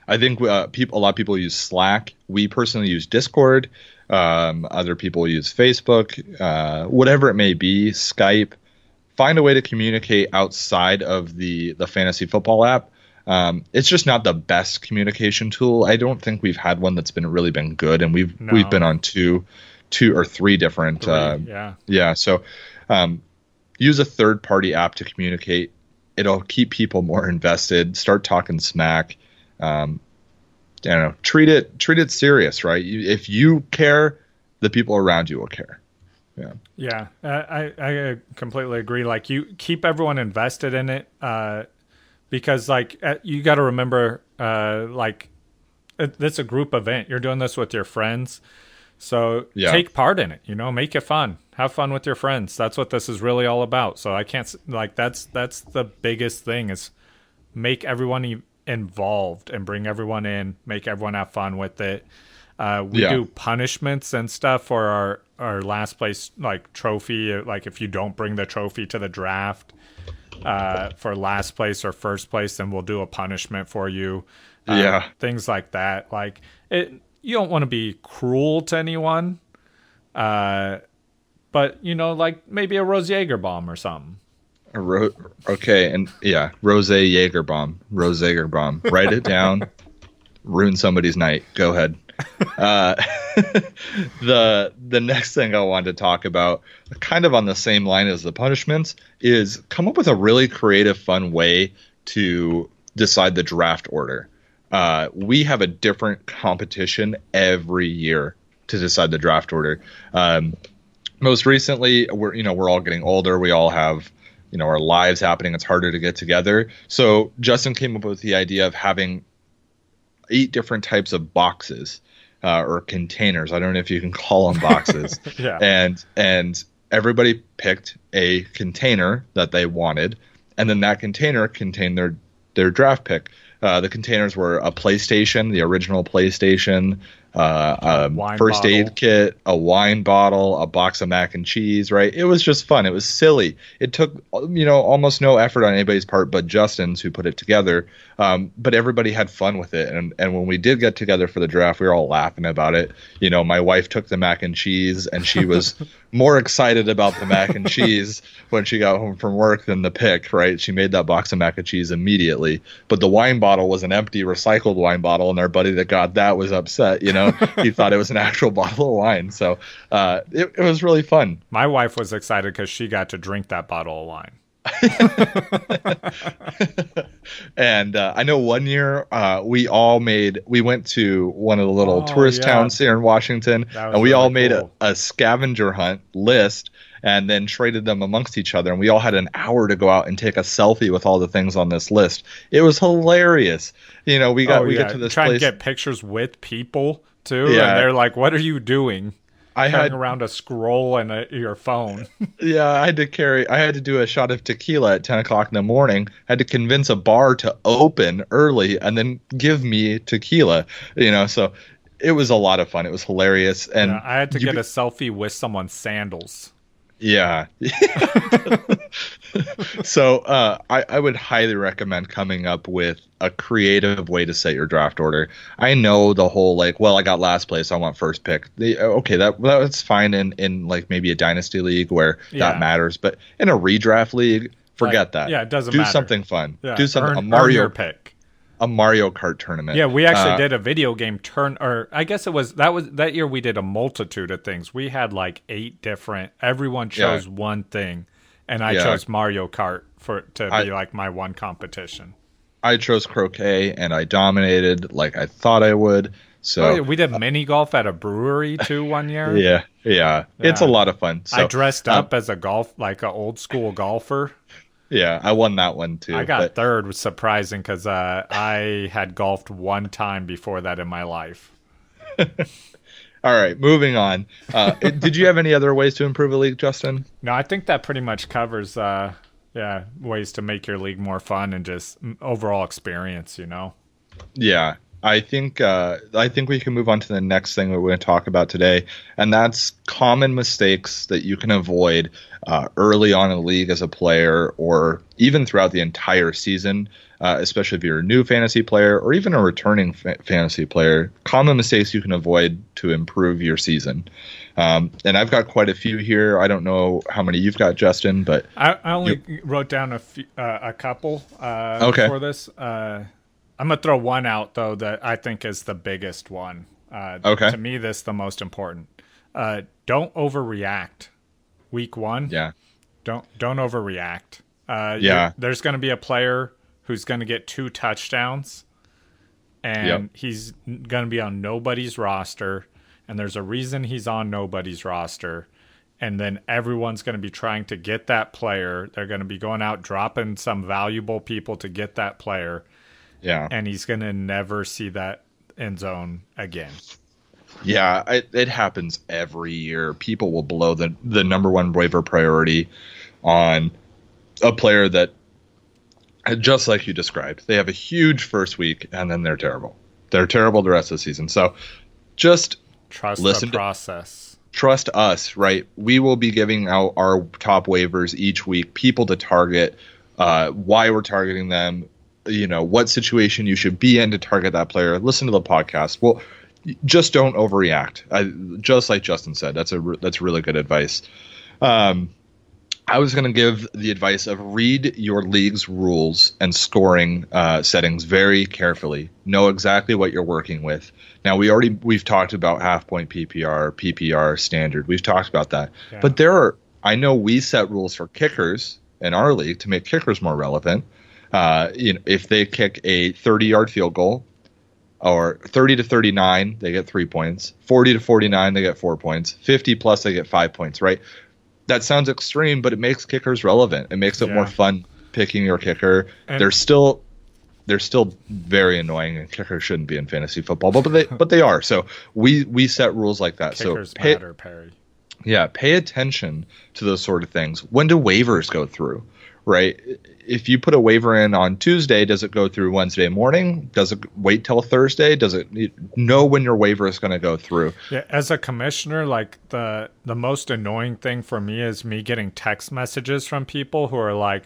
B: I think uh, people, a lot of people use Slack. We personally use Discord. Um, other people use Facebook, uh, whatever it may be, Skype. Find a way to communicate outside of the the fantasy football app. Um, it's just not the best communication tool. I don't think we've had one that's been really been good, and we've
A: No.
B: we've been on two, two or three different.
A: Three,
B: uh,
A: yeah.
B: yeah. So um, use a third party app to communicate. It'll keep people more invested. Start talking smack. Um, I don't know. Treat it treat it serious, right? You, if you care, the people around you will care. Yeah.
A: Yeah, uh, I I completely agree. Like you keep everyone invested in it, uh, because like uh, you got to remember, uh, like it's a group event. You're doing this with your friends, so
B: Yeah.
A: take part in it. You know, make it fun. Have fun with your friends. That's what this is really all about. So I can't like that's that's the biggest thing is make everyone involved and bring everyone in. Make everyone have fun with it. Uh, we
B: Yeah.
A: do punishments and stuff for our our last place like trophy. Like if you don't bring the trophy to the draft uh, for last place or first place, then we'll do a punishment for you. Uh,
B: Yeah.
A: things like that. Like it, you don't want to be cruel to anyone. Uh, but you know, like maybe a Rose Jaeger bomb or something.
B: A ro- okay, and yeah, Rose Jaeger bomb, Rose Jaeger bomb. Write it down. ruin somebody's night. Go ahead. Uh, the the next thing I wanted to talk about, kind of on the same line as the punishments, is come up with a really creative, fun way to decide the draft order. Uh, we have a different competition every year to decide the draft order. Um, most recently, we're you know we're all getting older. We all have you know our lives happening. It's harder to get together. So Justin came up with the idea of having eight different types of boxes uh, or containers. I don't know if you can call them boxes.
A: Yeah.
B: And and everybody picked a container that they wanted, and then that container contained their their draft pick. Uh, the containers were a PlayStation, the original PlayStation, uh, a first
A: bottle.
B: aid kit, a wine bottle, a box of mac and cheese. Right? It was just fun. It was silly. It took you know almost no effort on anybody's part but Justin's who put it together. Um, but everybody had fun with it. And and when we did get together for the draft, we were all laughing about it. You know, my wife took the mac and cheese, and she was more excited about the mac and cheese when she got home from work than the pick. Right? She made that box of mac and cheese immediately. But the wine bottle was an empty recycled wine bottle, and our buddy that got that was upset. You know, he thought it was an actual bottle of wine. So uh, it, it was really fun.
A: My wife was excited because she got to drink that bottle of wine.
B: And uh, I know one year uh, we all made we went to one of the little
A: Oh,
B: tourist
A: yeah.
B: towns here in Washington, and we all
A: really
B: made a,
A: cool.
B: a scavenger hunt list and then traded them amongst each other. And we all had an hour to go out and take a selfie with all the things on this list. It was hilarious. You know, we got
A: oh
B: we
A: yeah,
B: get to this
A: try
B: place.
A: and get pictures with people too,
B: Yeah.
A: and they're like, "What are you doing?"
B: I had
A: around a scroll and a, your phone.
B: Yeah, I had to carry. I had to do a shot of tequila at ten o'clock in the morning. I had to convince a bar to open early and then give me tequila. You know, so it was a lot of fun. It was hilarious, and
A: Yeah, I had to get
B: be-
A: a selfie with someone's sandals.
B: Yeah. so uh, I, I would highly recommend coming up with a creative way to set your draft order. I know the whole like, well, I got last place, I want first pick. The, okay, that that's fine in in like maybe a dynasty league where
A: Yeah.
B: that matters, but in a redraft league, forget
A: Like,
B: that.
A: yeah, it doesn't
B: Do
A: matter.
B: something fun.
A: Yeah,
B: Do something
A: earn,
B: a Mario
A: pick.
B: A Mario Kart tournament.
A: Yeah, we actually
B: Uh,
A: did a video game turn, or I guess it was that was that year. We did a multitude of things. We had like eight different. Everyone chose one thing, and I
B: Yeah.
A: chose Mario Kart for to be
B: I-
A: like my one competition.
B: I chose croquet and I dominated like I thought I would. So
A: Oh, yeah, we did mini golf at a brewery too one year.
B: yeah, yeah, it's a lot of fun. So
A: I dressed
B: um,
A: up as a golf like an old school golfer.
B: Yeah, I won that one too.
A: I got
B: but-
A: third, was surprising because uh, I had golfed one time before that in my life.
B: All right, moving on. Uh, did you have any other ways to improve a league, Justin?
A: No, I think that pretty much covers uh, yeah, ways to make your league more fun and just mm, overall experience. You know.
B: Yeah, I think uh, I think we can move on to the next thing we're going to talk about today, and that's common mistakes that you can avoid uh, early on in the league as a player, or even throughout the entire season. Uh, especially if you're a new fantasy player or even a returning fa- fantasy player, common mistakes you can avoid to improve your season. Um, and I've got quite a few here. I don't know how many you've got, Justin, but
A: I, I only you, wrote down a few, uh, a couple uh,
B: okay.
A: for this. I'm gonna throw one out though that I think is the biggest one. Uh,
B: okay.
A: To me, this the most important. Uh, don't overreact. Week one.
B: Yeah.
A: Don't don't overreact. Uh,
B: yeah.
A: There's going to be a player who's going to get two touchdowns, and
B: Yep.
A: he's going to be on nobody's roster, and there's a reason he's on nobody's roster. And then everyone's going to be trying to get that player. They're going to be going out dropping some valuable people to get that player
B: Yeah.
A: and he's gonna never see that end zone again.
B: Yeah, it, it happens every year. People will blow the the number one waiver priority on a player that, just like you described, they have a huge first week and then they're terrible. They're terrible the rest of the season. So, just
A: Trust
B: Listen
A: the
B: to-
A: process.
B: trust us, right? We will be giving out our top waivers each week, people to target, uh, why we're targeting them, you know, what situation you should be in to target that player. Listen to the podcast. Well, just don't overreact. I, just like Justin said, that's a re- that's really good advice. Um, I was going to give the advice of read your league's rules and scoring uh, settings very carefully. Know exactly what you're working with. Now we already we've talked about half point PPR, PPR standard. We've talked about that.
A: Yeah.
B: But there are I know we set rules for kickers in our league to make kickers more relevant. Uh, you know, if they kick a 30 yard field goal or 30 to 39, they get three points. 40 to 49, they get four points. 50 plus, they get five points. Right? That sounds extreme, but it makes kickers relevant. It makes it
A: Yeah.
B: more fun picking your kicker.
A: And-
B: they're still they're still very annoying, and kickers shouldn't be in fantasy football, but, but they but they are. So we we set rules like that.
A: Kickers
B: so pay,
A: matter, Perry.
B: yeah, pay attention to those sort of things. When do waivers go through? Right? If you put a waiver in on Tuesday, does it go through Wednesday morning? Does it wait till Thursday? Does it know when your waiver is going to go through?
A: Yeah, as a commissioner, like the the most annoying thing for me is me getting text messages from people who are like,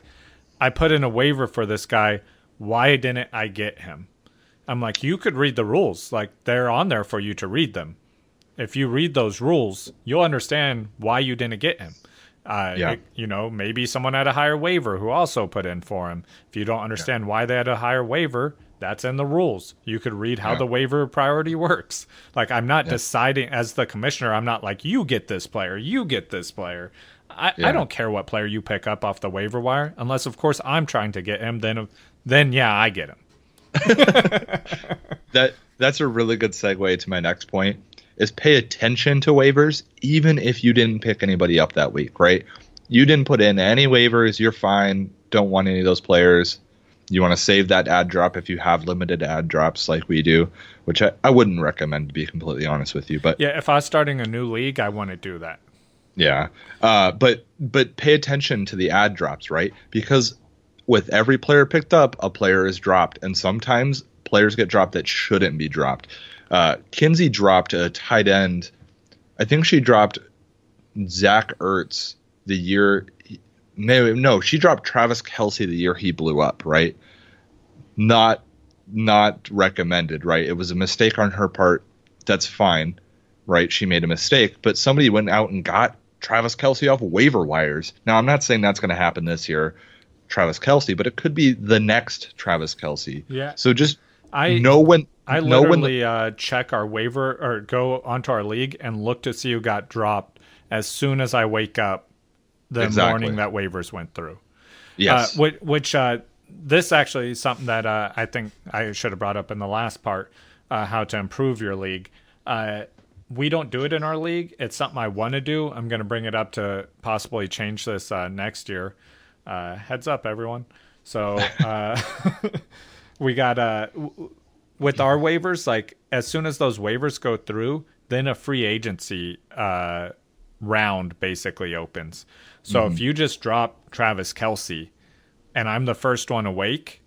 A: "I put in a waiver for this guy. Why didn't I get him?" I'm like, "You could read the rules. Like they're on there for you to read them. If you read those rules, you'll understand why you didn't get him." Uh,
B: Yeah.
A: it- you know, maybe someone had a higher waiver who also put in for him. If you don't understand why they had a higher waiver, that's in the rules. You could read how
B: Yeah.
A: the waiver priority works. Like I'm not deciding as the commissioner, I'm not like you get this player, you get this player. I,
B: Yeah.
A: I don't care what player you pick up off the waiver wire, unless of course I'm trying to get him. Then then yeah, I get him.
B: That that's a really good segue to my next point. Is pay attention to waivers, even if you didn't pick anybody up that week, right? You didn't put in any waivers, you're fine. Don't want any of those players. You want to save that ad drop if you have limited ad drops like we do, which I, I wouldn't recommend to be completely honest with you. But
A: Yeah, if I was starting a new league, I want to do that.
B: Yeah. Uh, but but pay attention to the ad drops, right? Because with every player picked up, a player is dropped, and sometimes players get dropped that shouldn't be dropped. Uh, Kinsey dropped a tight end. I think she dropped Zach Ertz the year. No, no, she dropped Travis Kelce the year he blew up, right? Not not recommended, right? It was a mistake on her part. That's fine right? She made a mistake, but somebody went out and got Travis Kelce off waiver wires. Now, I'm not saying that's going to happen this year, Travis Kelce, but it could be the next Travis Kelce.
A: Yeah.
B: So just
A: I
B: know when.
A: I
B: know when the-
A: literally uh, check our waiver or go onto our league and look to see who got dropped as soon as I wake up the
B: Exactly.
A: morning that waivers went through.
B: yes.
A: Uh, which, which uh, this actually is something that uh, I think I should have brought up in the last part, uh, how to improve your league. Uh, we don't do it in our league. It's something I want to do. I'm going to bring it up to possibly change this uh, next year. Uh, heads up, everyone. So uh, we got uh, with our waivers. Like as soon as those waivers go through, then a free agency uh, round basically opens. So if you just drop Travis Kelce, and I'm the first one awake,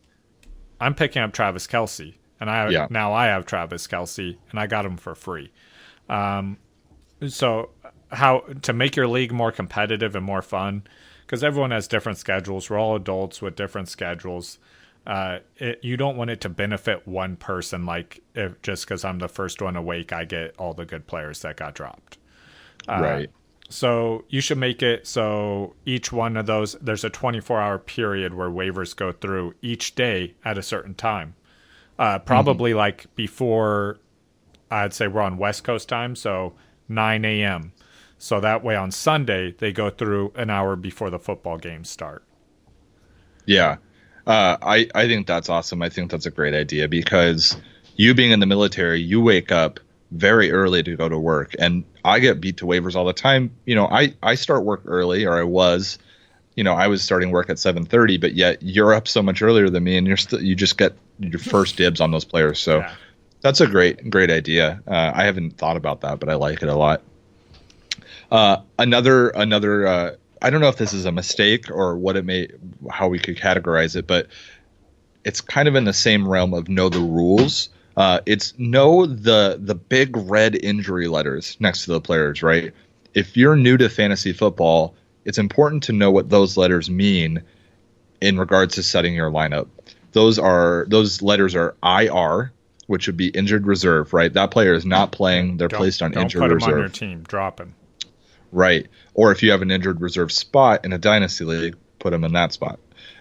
A: I'm picking up Travis Kelce and I
B: Yeah.
A: now I have Travis Kelce and I got him for free. Um, so how to make your league more competitive and more fun because everyone has different schedules. We're all adults with different schedules. Uh, it, you don't want it to benefit one person, like if just because I'm the first one awake, I get all the good players that got dropped. Uh,
B: right.
A: So you should make it so each one of those there's a 24 hour period where waivers go through each day at a certain time. Uh, probably like before I'd say we're on West Coast time, so 9 a.m. So that way on Sunday they go through an hour before the football games start.
B: Yeah. Uh, I, I think that's awesome. I think that's a great idea because you being in the military, you wake up very early to go to work. And I get beat to waivers all the time. You know, I, I start work early, or I was. You know, I was starting work at 7:30, but yet you're up so much earlier than me, and you're still you just get your first dibs on those players. So
A: Yeah.
B: that's a great great idea. Uh, I haven't thought about that, but I like it a lot. Uh, another another uh, I don't know if this is a mistake or what it may how we could categorize it, but it's kind of in the same realm of know the rules. Uh, it's know the the big red injury letters next to the players, right? If you're new to fantasy football, it's important to know what those letters mean in regards to setting your lineup. Those are those letters are IR, which would be injured reserve, right? That player is not playing; they're
A: Don't,
B: placed on
A: don't
B: injured
A: put
B: reserve.
A: them on your team. Drop him.
B: Right. Or if you have an injured reserve spot in a dynasty league, put them in that spot.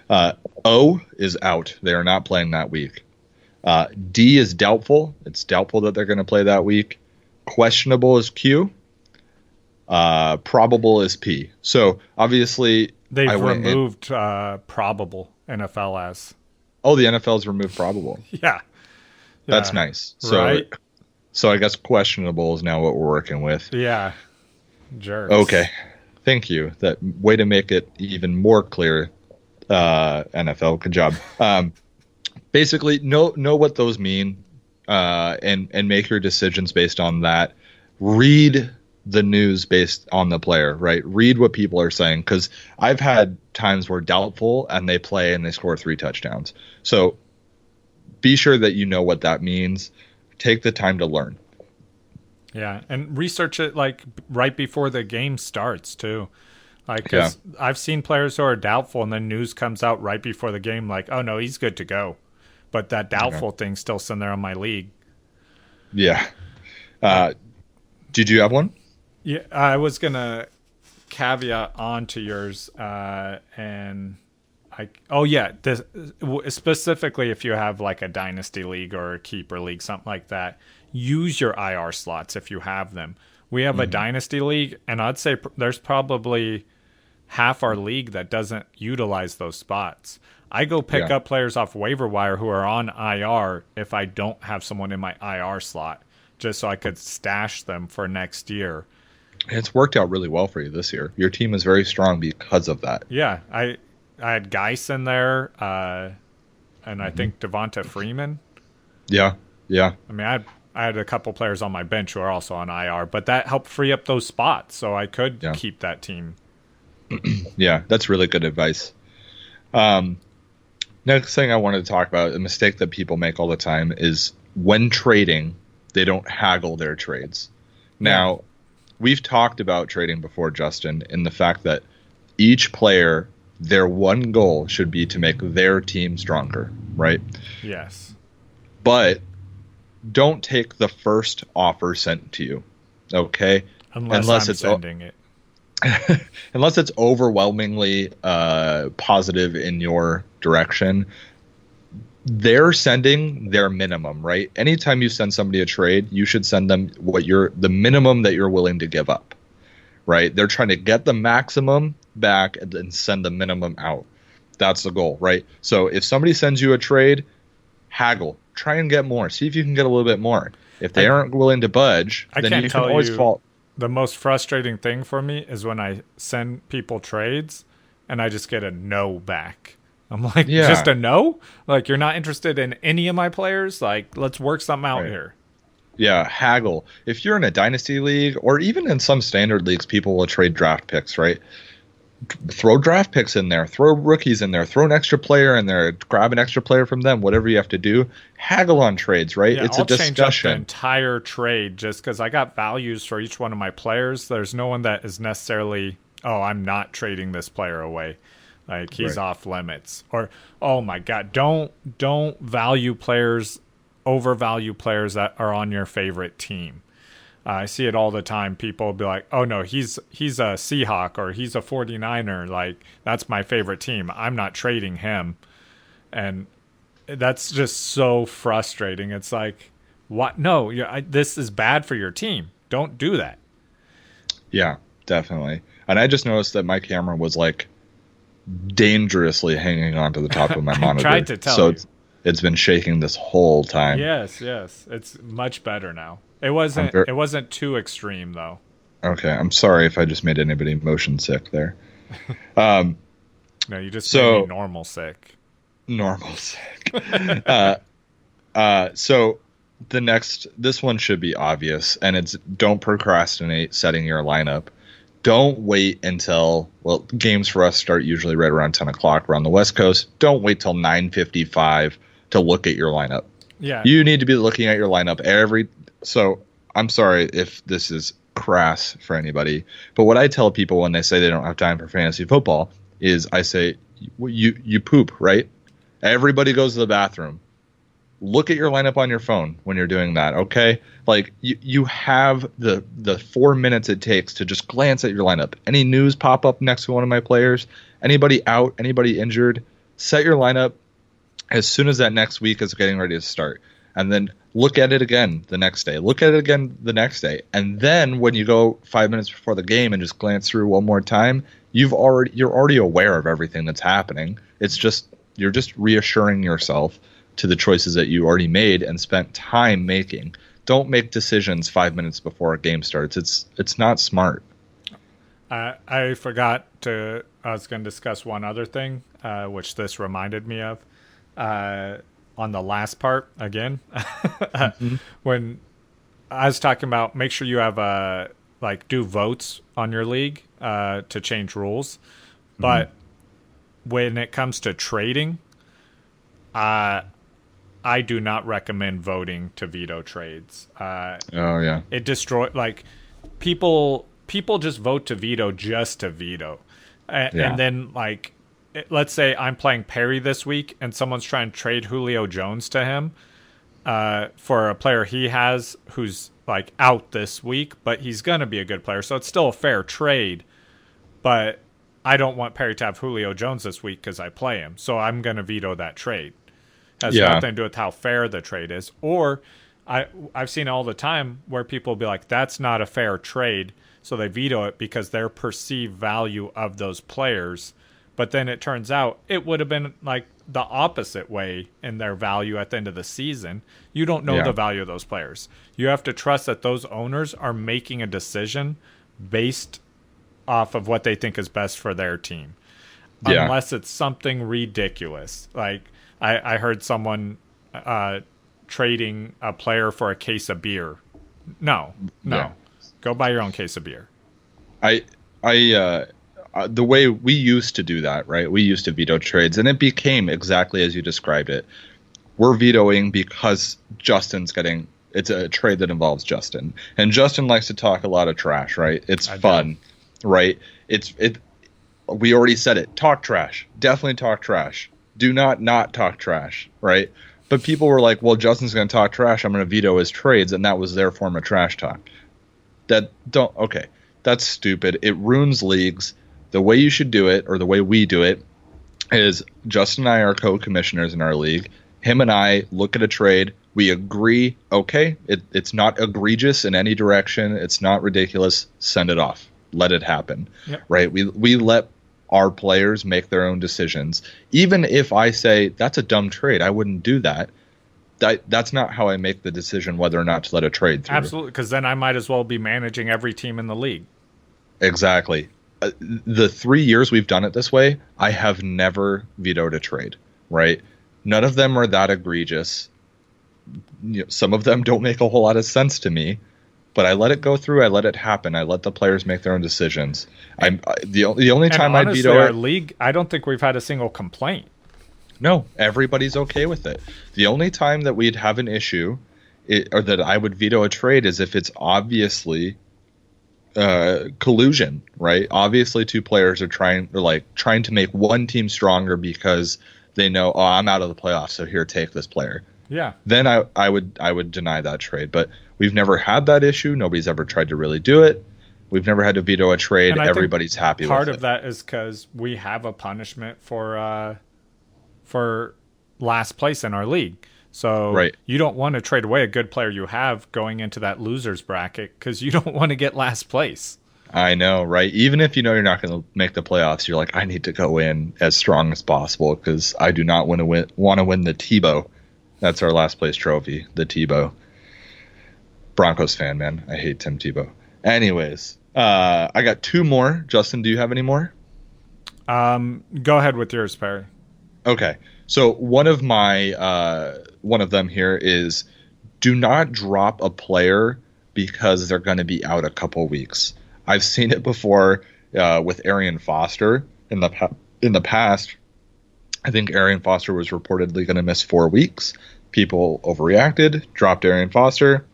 B: Uh, o is out. They are not playing that week. Uh, D is doubtful. It's doubtful that they're going to play that week. Questionable is Q. Uh, probable is P. So obviously,
A: They've
B: I went in-
A: removed uh, probable NFL as.
B: oh, the NFL's removed probable.
A: Yeah.
B: That's
A: Yeah.
B: nice. So,
A: Right.
B: so I guess questionable is now what we're working with.
A: Yeah. Jerks.
B: Okay. Thank you. That way to make it even more clear. Uh, NFL, good job. Um, basically, know know what those mean, uh, and and make your decisions based on that. Read the news based on the player, right? Read what people are saying because I've had times where doubtful and they play and they score three touchdowns. So be sure that you know what that means. Take the time to learn.
A: Yeah, and research it like right before the game starts too. Like, i I've seen players who are doubtful, and then news comes out right before the game, like, "Oh no, he's good to go," but that doubtful thing's still sitting there on my league.
B: Yeah. Uh, did you have one?
A: Yeah, I was gonna caveat onto yours, uh, and I oh yeah, this, specifically if you have like a dynasty league or a keeper league, something like that, use your IR slots if you have them. We have a dynasty league, and I'd say pr- there's probably half our league that doesn't utilize those spots. I go pick
B: Yeah.
A: up players off waiver wire who are on IR if I don't have someone in my IR slot, just so I could stash them for next year.
B: It's worked out really well for you this year. Your team is very strong because of that.
A: Yeah, I I had Guice in there, uh, and I think Devonta Freeman.
B: Yeah, yeah,
A: I mean, I had, I had a couple players on my bench who are also on IR, but that helped free up those spots, so I could
B: Yeah.
A: keep that team.
B: yeah. That's really good advice. Um, next thing I wanted to talk about, a mistake that people make all the time is when trading, they don't haggle their trades. Now, we've talked about trading before, Justin, in the fact that each player, their one goal should be to make their team stronger, right?
A: Yes.
B: but don't take the first offer sent to you. Okay?
A: Unless,
B: Unless it's o-
A: it.
B: Unless it's overwhelmingly uh, positive in your direction, they're sending their minimum, right? Anytime you send somebody a trade, you should send them what you're the minimum that you're willing to give up, right? They're trying to get the maximum back and then send the minimum out. That's the goal, right? So if somebody sends you a trade, haggle, try and get more. See if you can get a little bit more. If they
A: I-
B: aren't willing to budge,
A: I
B: then
A: can't
B: you
A: tell
B: can always
A: you-
B: fall.
A: The most frustrating thing for me is when I send people trades and I just get a no back. I'm like,
B: Yeah.
A: just a no? Like, you're not interested in any of my players? Like, let's work something out
B: Right.
A: here.
B: Yeah, haggle. If you're in a dynasty league or even in some standard leagues, people will trade draft picks, right? Throw draft picks in there, throw rookies in there, throw an extra player in there, grab an extra player from them, whatever you have to do. Haggle on trades, right?
A: Yeah,
B: it's
A: I'll
B: a discussion.
A: change up the entire trade just because I got values for each one of my players. There's no one that is necessarily, oh, I'm not trading this player away. Like he's
B: Right.
A: off limits. Or oh my god, don't don't value players overvalue players that are on your favorite team. Uh, I see it all the time. People be like, "Oh no, he's he's a Seahawk or he's a 49er. Like that's my favorite team. I'm not trading him." And that's just so frustrating. It's like, "What? No, I, this is bad for your team. Don't do that."
B: Yeah, definitely. And I just noticed that my camera was like dangerously hanging onto the top of my
A: I
B: monitor.
A: tried to tell
B: so
A: you.
B: it's it's been shaking this whole time.
A: Yes, yes. It's much better now. It wasn't
B: ver-
A: it wasn't too extreme though.
B: Okay, I'm sorry if I just made anybody motion sick there. um,
A: No, you just
B: So-
A: made me normal sick.
B: normal sick. uh, uh, so the next, this one should be obvious, and it's don't procrastinate setting your lineup. Don't wait until well, games for us start usually right around ten o'clock around the West Coast. Don't wait till nine fifty-five to look at your lineup.
A: Yeah.
B: You need to be looking at your lineup every. So I'm sorry if this is crass for anybody, but what I tell people when they say they don't have time for fantasy football is I say you you poop right. Everybody goes to the bathroom. Look at your lineup on your phone when you're doing that. Okay, like you you have the the four minutes it takes to just glance at your lineup. Any news pop up next to one of my players? Anybody out? Anybody injured? Set your lineup as soon as that next week is getting ready to start and then look at it again the next day look at it again the next day and then when you go five minutes before the game and just glance through one more time you've already you're already aware of everything that's happening it's just you're just reassuring yourself to the choices that you already made and spent time making don't make decisions five minutes before a game starts it's it's not smart
A: Uh, I forgot to. I was going to discuss one other thing, uh, which this reminded me of. Uh, on the last part again, when I was talking about, make sure you have a like do votes on your league uh, to change rules, but when it comes to trading, uh, I do not recommend voting to veto trades. Uh,
B: oh yeah.
A: it destroy like people people just vote to veto just to veto. And,
B: Yeah.
A: and then like let's say i'm playing perry this week and someone's trying to trade julio jones to him uh, for a player he has who's like out this week but he's gonna be a good player so it's still a fair trade but i don't want perry to have julio jones this week because i play him so i'm gonna veto that trade has
B: Yeah.
A: nothing to do with how fair the trade is. Or I I've seen all the time where people be like, "That's not a fair trade," so they veto it because their perceived value of those players. But then it turns out it would have been like the opposite way in their value at the end of the season. You don't know
B: Yeah.
A: the value of those players. You have to trust that those owners are making a decision based off of what they think is best for their team
B: Yeah.
A: unless it's something ridiculous. Like I, I heard someone uh, trading a player for a case of beer. No, no,
B: Yeah.
A: go buy your own case of beer.
B: I I uh, uh, the way we used to do that, right? We used to veto trades, and it became exactly as you described it. We're vetoing because Justin's getting. It's a trade that involves Justin, and Justin likes to talk a lot of trash, right? It's
A: I do.
B: fun, right? It's it. We already said it. Talk trash. Definitely talk trash. Do not not talk trash, right? But people were like, "Well, Justin's going to talk trash. I'm going to veto his trades," and that was their form of trash talk that don't okay that's stupid it ruins leagues the way you should do it or the way we do it is justin and i are co-commissioners in our league. Him and i look at a trade. We agree okay it, it's not egregious in any direction. It's not ridiculous. Send it off. Let it happen.
A: Yep.
B: right? We we let our players make their own decisions. Even if i say that's a dumb trade i wouldn't do that. That, that's not how I make the decision whether or not to let a trade through.
A: Absolutely, because then I might as well be managing every team in the league.
B: Exactly. Uh, the three years we've done it this way, I have never vetoed a trade. Right? None of them are that egregious. You know, some of them don't make a whole lot of sense to me, but I let it go through. I let it happen. I let the players make their own decisions. I'm I, the the only time I'd veto
A: our
B: it.
A: league, I don't think we've had a single complaint.
B: No, everybody's okay with it. The only time that we'd have an issue, it, or that I would veto a trade, is if it's obviously uh, collusion, right? Obviously, two players are trying, are like trying to make one team stronger because they know, oh, I'm out of the playoffs, so here, take this player.
A: Yeah.
B: Then I, I would, I would deny that trade. But we've never had that issue. Nobody's ever tried to really do it. We've never had to veto a trade.
A: And I think
B: Everybody's happy
A: Part of
B: it.
A: that is because we have a punishment for uh, for last place in our league. So
B: Right.
A: you don't want to trade away a good player you have going into that losers bracket because you don't want to get last place.
B: I know, right? Even if you know you're not going to make the playoffs, you're like, I need to go in as strong as possible because I do not want to win. Want to win the Tebow. That's our last place trophy, the Tebow. Broncos fan, man. I hate Tim Tebow. Anyways, uh, I got two more. Justin, do you have any more?
A: Um, go ahead with yours, Perry.
B: Okay. So one of my uh, one of them here is do not drop a player because they're going to be out a couple weeks. I've seen it before uh, with Arian Foster in the pa- in the past. I think Arian Foster was reportedly going to miss four weeks. People overreacted, dropped Arian Foster,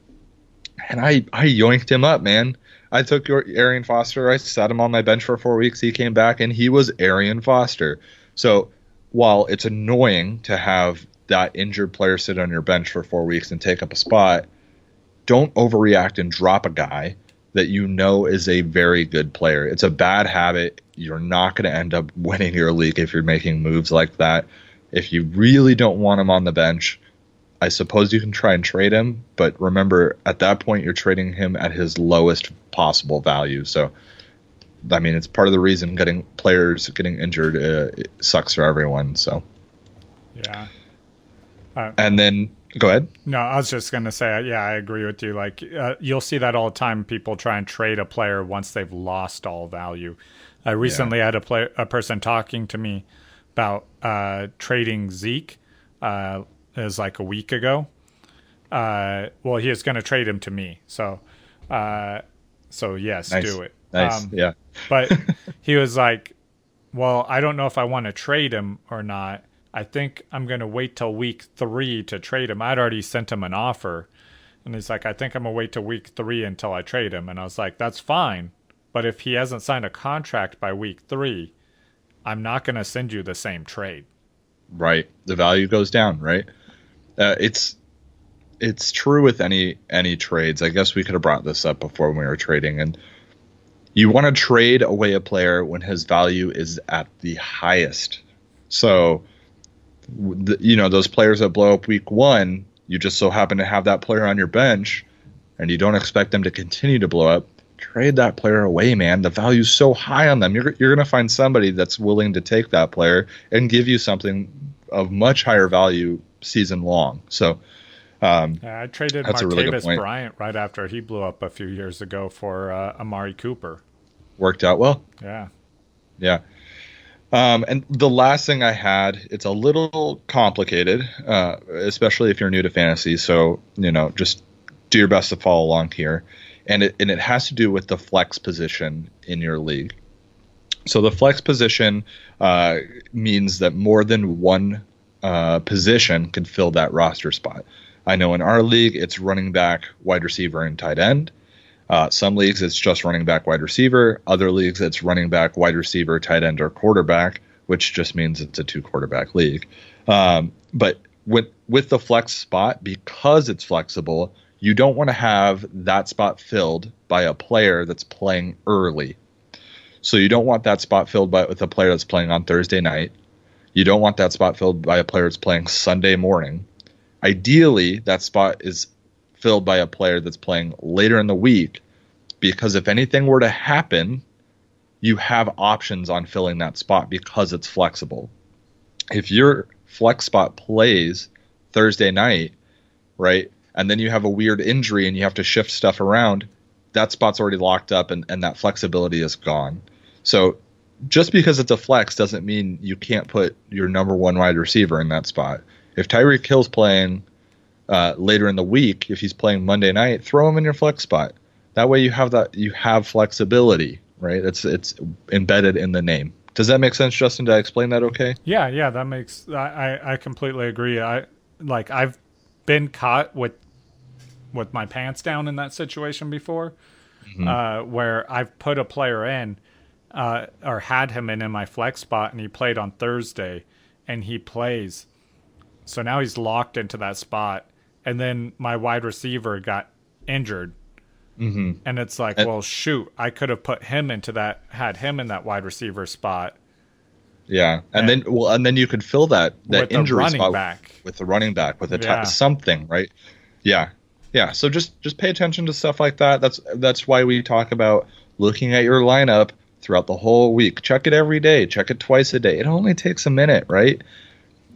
B: and I I yoinked him up, man. I took your Arian Foster, I sat him on my bench for four weeks. He came back and he was Arian Foster. So while it's annoying to have that injured player sit on your bench for four weeks and take up a spot, don't overreact and drop a guy that you know is a very good player. It's a bad habit. You're not going to end up winning your league if you're making moves like that. If you really don't want him on the bench, I suppose you can try and trade him, but remember at that point you're trading him at his lowest possible value. So I mean, it's part of the reason getting players getting injured uh, it sucks for everyone. So,
A: Yeah.
B: and then go ahead.
A: No, I was just gonna say, yeah, I agree with you. Like, uh, you'll see that all the time. People try and trade a player once they've lost all value. I recently had a play, a person talking to me about uh, trading Zeke. Uh, is like a week ago. Uh, well, he was going to trade him to me, so, uh, so yes,
B: Nice.
A: do it.
B: Nice.
A: Um,
B: yeah.
A: but he was like, "Well, I don't know if I want to trade him or not. I think I'm going to wait till week three to trade him. I'd already sent him an offer, and he's like, I think I'm gonna wait till week three until I trade him. And I was like, that's fine, but if he hasn't signed a contract by week three, I'm not going to send you the same trade.
B: Right. The value goes down. Right. Uh, it's it's true with any any trades. I guess we could have brought this up before when we were trading, and you want to trade away a player when his value is at the highest. So, you know, those players that blow up week one, you just so happen to have that player on your bench, and you don't expect them to continue to blow up. Trade that player away, man. The value's so high on them. You're you're gonna find somebody that's willing to take that player and give you something of much higher value season long. So, um,
A: I traded
B: That's a really.
A: Bryant right after he blew up a few years ago for uh, Amari Cooper.
B: worked out well.
A: Yeah.
B: Yeah. Um, and the last thing I had, it's a little complicated, uh, especially if you're new to fantasy. So, you know, just do your best to follow along here. And it, and it has to do with the flex position in your league. So the flex position uh, means that more than one uh, position can fill that roster spot. I know in our league, it's running back, wide receiver, and tight end. Uh, some leagues it's just running back, wide receiver. Other leagues it's running back, wide receiver, tight end, or quarterback, which just means it's a two quarterback league. Um, but with with the flex spot, because it's flexible, you don't want to have that spot filled by a player that's playing early. So you don't want that spot filled by with a player that's playing on Thursday night. You don't want that spot filled by a player that's playing Sunday morning. Ideally, that spot is filled by a player that's playing later in the week because if anything were to happen, you have options on filling that spot because it's flexible. If your flex spot plays Thursday night, right, and then you have a weird injury and you have to shift stuff around, that spot's already locked up and, and that flexibility is gone. So just because it's a flex doesn't mean you can't put your number one wide receiver in that spot. If Tyreek Hill's playing uh, later in the week, if he's playing Monday night, throw him in your flex spot. That way you have that you have flexibility, right? It's it's embedded in the name. Does that make sense, Justin? Did I explain that okay?
A: Yeah, yeah, that makes I, I, completely agree. I like I've been caught with with my pants down in that situation before, uh, where I've put a player in uh, or had him in in my flex spot, and he played on Thursday, and he plays, so now he's locked into that spot, and then my wide receiver got injured.
B: Mm-hmm.
A: And it's like, well, shoot, I could have put him into that, had him in that wide receiver spot
B: Yeah, and
A: And-
B: then well, and then you could fill that that injury
A: running
B: spot
A: back.
B: with the running back with a t-
A: Yeah.
B: something, right? Yeah, yeah. So just just pay attention to stuff like that. That's that's why we talk about looking at your lineup throughout the whole week. Check it every day. Check it twice a day. It only takes a minute, right?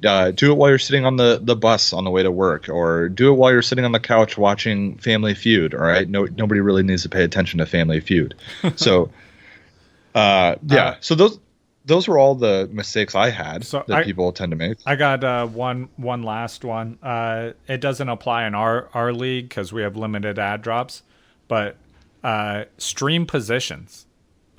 B: Uh, do it while you're sitting on the, the bus on the way to work, or do it while you're sitting on the couch watching Family Feud. All right, no nobody really needs to pay attention to Family Feud. So, uh, yeah.
A: Uh,
B: so those those were all the mistakes I had
A: So
B: that
A: I-
B: people tend to make.
A: I got uh, one one last one. Uh, it doesn't apply in our our league because we have limited add drops, but uh, stream positions,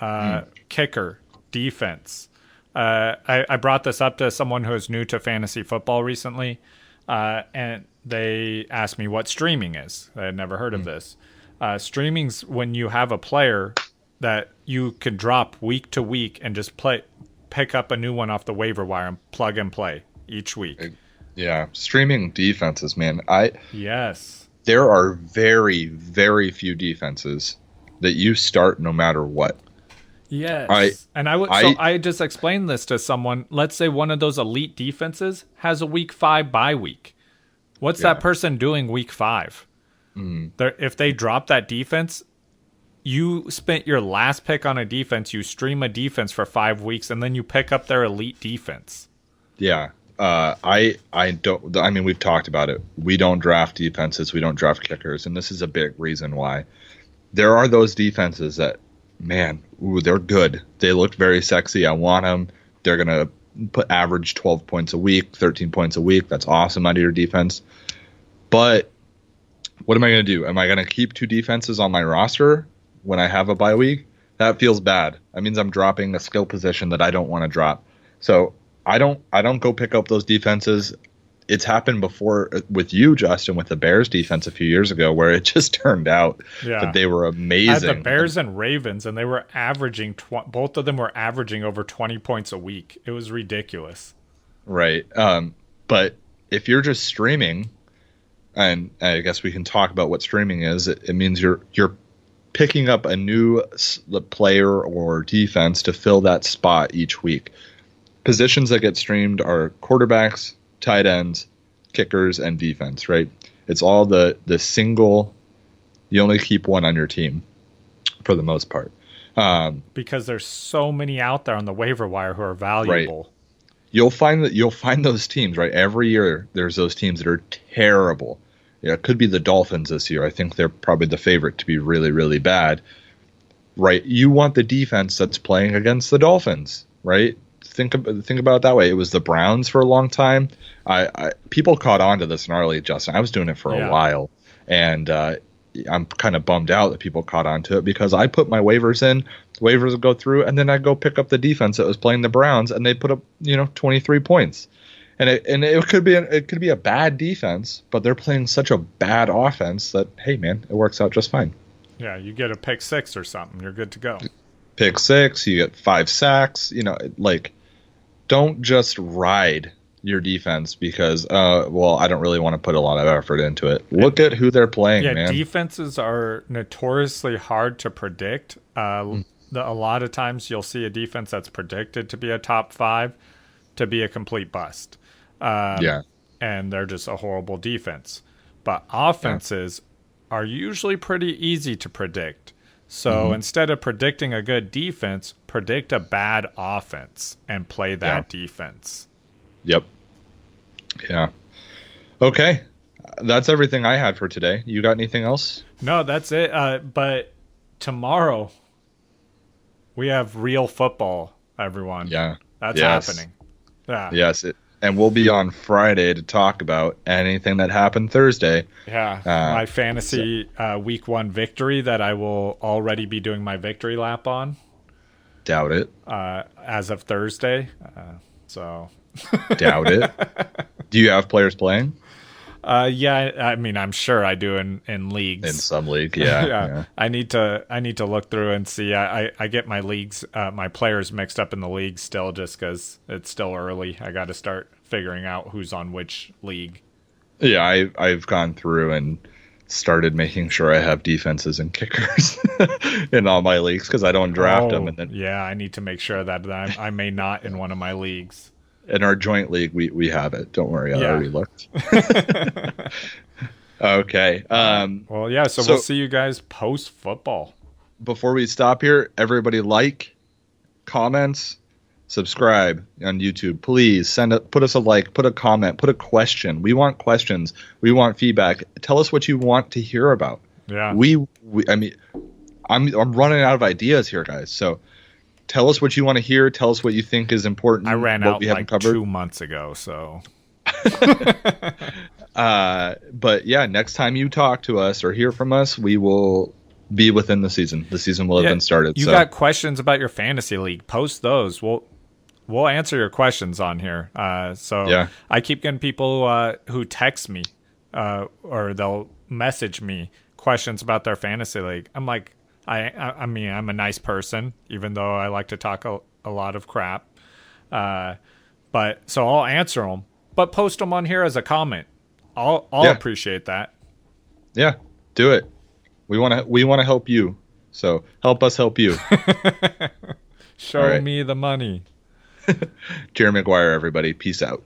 A: uh, kicker, defense. Uh, I, I brought this up to someone who is new to fantasy football recently, uh, and they asked me what streaming is. I had never heard of this. Uh, streaming's when you have a player that you can drop week to week and just play, pick up a new one off the waiver wire and plug and play each week.
B: Yeah, streaming defenses, man. I
A: Yes.
B: there are very very few defenses that you start no matter what.
A: Yes.
B: I-
A: and I would.
B: I-
A: so I just explained this to someone. Let's say one of those elite defenses has a week five bye week. What's
B: Yeah.
A: that person doing week five? They're, if they drop that defense, you spent your last pick on a defense. You stream a defense for five weeks, and then you pick up their elite defense.
B: Yeah. Uh, I I don't. I mean, we've talked about it. We don't draft defenses. We don't draft kickers, and this is a big reason why. There are those defenses that, man, ooh, they're good. They look very sexy. I want them. They're gonna put average twelve points a week, thirteen points a week. That's awesome out of your defense. But what am I gonna do? Am I gonna keep two defenses on my roster when I have a bye week? That feels bad. That means I'm dropping a skill position that I don't want to drop. So I don't I don't go pick up those defenses. It's happened before with you, Justin, with the Bears defense a few years ago, where it just turned out
A: Yeah.
B: that they were
A: I had
B: amazing.
A: the Bears and Ravens, and they were averaging. Tw- both of them were averaging over twenty points a week. It was ridiculous.
B: Right. Um, but if you're just streaming, and I guess we can talk about what streaming is. It, it means you're you're picking up a new player or defense to fill that spot each week. Positions that get streamed are quarterbacks, tight ends, kickers, and defense. Right. It's all the the single. You only keep one on your team, for the most part. Um,
A: because there's so many out there on the waiver wire who are valuable. Right.
B: you'll find that you'll find those teams right every year. There's those teams that are terrible. Yeah, it could be the Dolphins this year. I think they're probably the favorite to be really, really bad. Right? You want the defense that's playing against the Dolphins, right? Think about think about it that way. It was the Browns for a long time. I, I people caught on to this league, Justin. I was doing it for
A: Yeah.
B: a while, and uh, I'm kind of bummed out that people caught on to it because I put my waivers in, waivers would go through, and then I'd go pick up the defense that was playing the Browns, and they put up you know 23 points, and it and it could be an, it could be a bad defense, but they're playing such a bad offense that hey man, it works out just fine.
A: Yeah, you get a pick six or something, you're good to go.
B: Pick six, you get five sacks, you know, like don't just ride your defense because uh well I don't really want to put a lot of effort into it. Look at who they're playing,
A: Yeah,
B: man.
A: defenses are notoriously hard to predict. Uh,
B: Mm.
A: the, a lot of times you'll see a defense that's predicted to be a top five to be a complete bust. Um,
B: yeah.
A: and they're just a horrible defense. But offenses are usually pretty easy to predict. So
B: Mm-hmm.
A: instead of predicting a good defense, predict a bad offense and play that defense.
B: Yep. Yeah. Okay. That's everything I had for today. You got anything else?
A: No, that's it. Uh, but tomorrow we have real football, everyone.
B: Yeah.
A: That's
B: Yes.
A: happening. Yeah.
B: Yes. It, and we'll be on Friday to talk about anything that happened Thursday.
A: Yeah,
B: Uh,
A: my fantasy uh, week one victory that I will already be doing my victory lap on
B: Doubt it.
A: uh, as of Thursday. Uh, so,
B: Doubt it. Do you have players playing
A: uh, yeah, I mean, I'm sure I do in in leagues.
B: in some league? Yeah.
A: yeah.
B: yeah.
A: I need to I need to look through and see. I I, I get my leagues, uh, my players mixed up in the league still, just because it's still early. I got to start figuring out who's on which league.
B: Yeah, I, I've gone through and started making sure I have defenses and kickers in all my leagues because I don't draft them.
A: Oh,
B: And then
A: yeah, I need to make sure that I, I may not in one of my leagues.
B: in our joint league, we, we have it. Don't worry, I
A: Yeah.
B: already looked. okay. Um,
A: Well, yeah. So,
B: So-
A: we'll see you guys post football.
B: before we stop here, everybody like, comments, subscribe on YouTube. Please send a, put us a like, put a comment, put a question. We want questions. We want feedback. Tell us what you want to hear about.
A: Yeah.
B: we, we I mean I'm I'm running out of ideas here guys. So tell us what you want to hear, tell us what you think is important.
A: I ran out
B: we
A: like
B: covered.
A: two months ago. So
B: Uh but yeah, next time you talk to us or hear from us, we will be within the season. The season will have
A: Yeah,
B: been started.
A: you
B: so
A: got questions about your fantasy league? Post those. We'll we'll answer your questions on here. Uh, so
B: Yeah.
A: I keep getting people uh, who text me uh, or they'll message me questions about their fantasy league. I'm like, I I, I mean, I'm a nice person, even though I like to talk a, a lot of crap. Uh, but so I'll answer them, but post them on here as a comment. I'll I'll
B: Yeah.
A: appreciate that.
B: yeah, do it. We want to we want to help you. So help us help you.
A: Show
B: right.
A: me the money.
B: Jerry Maguire everybody. Peace out.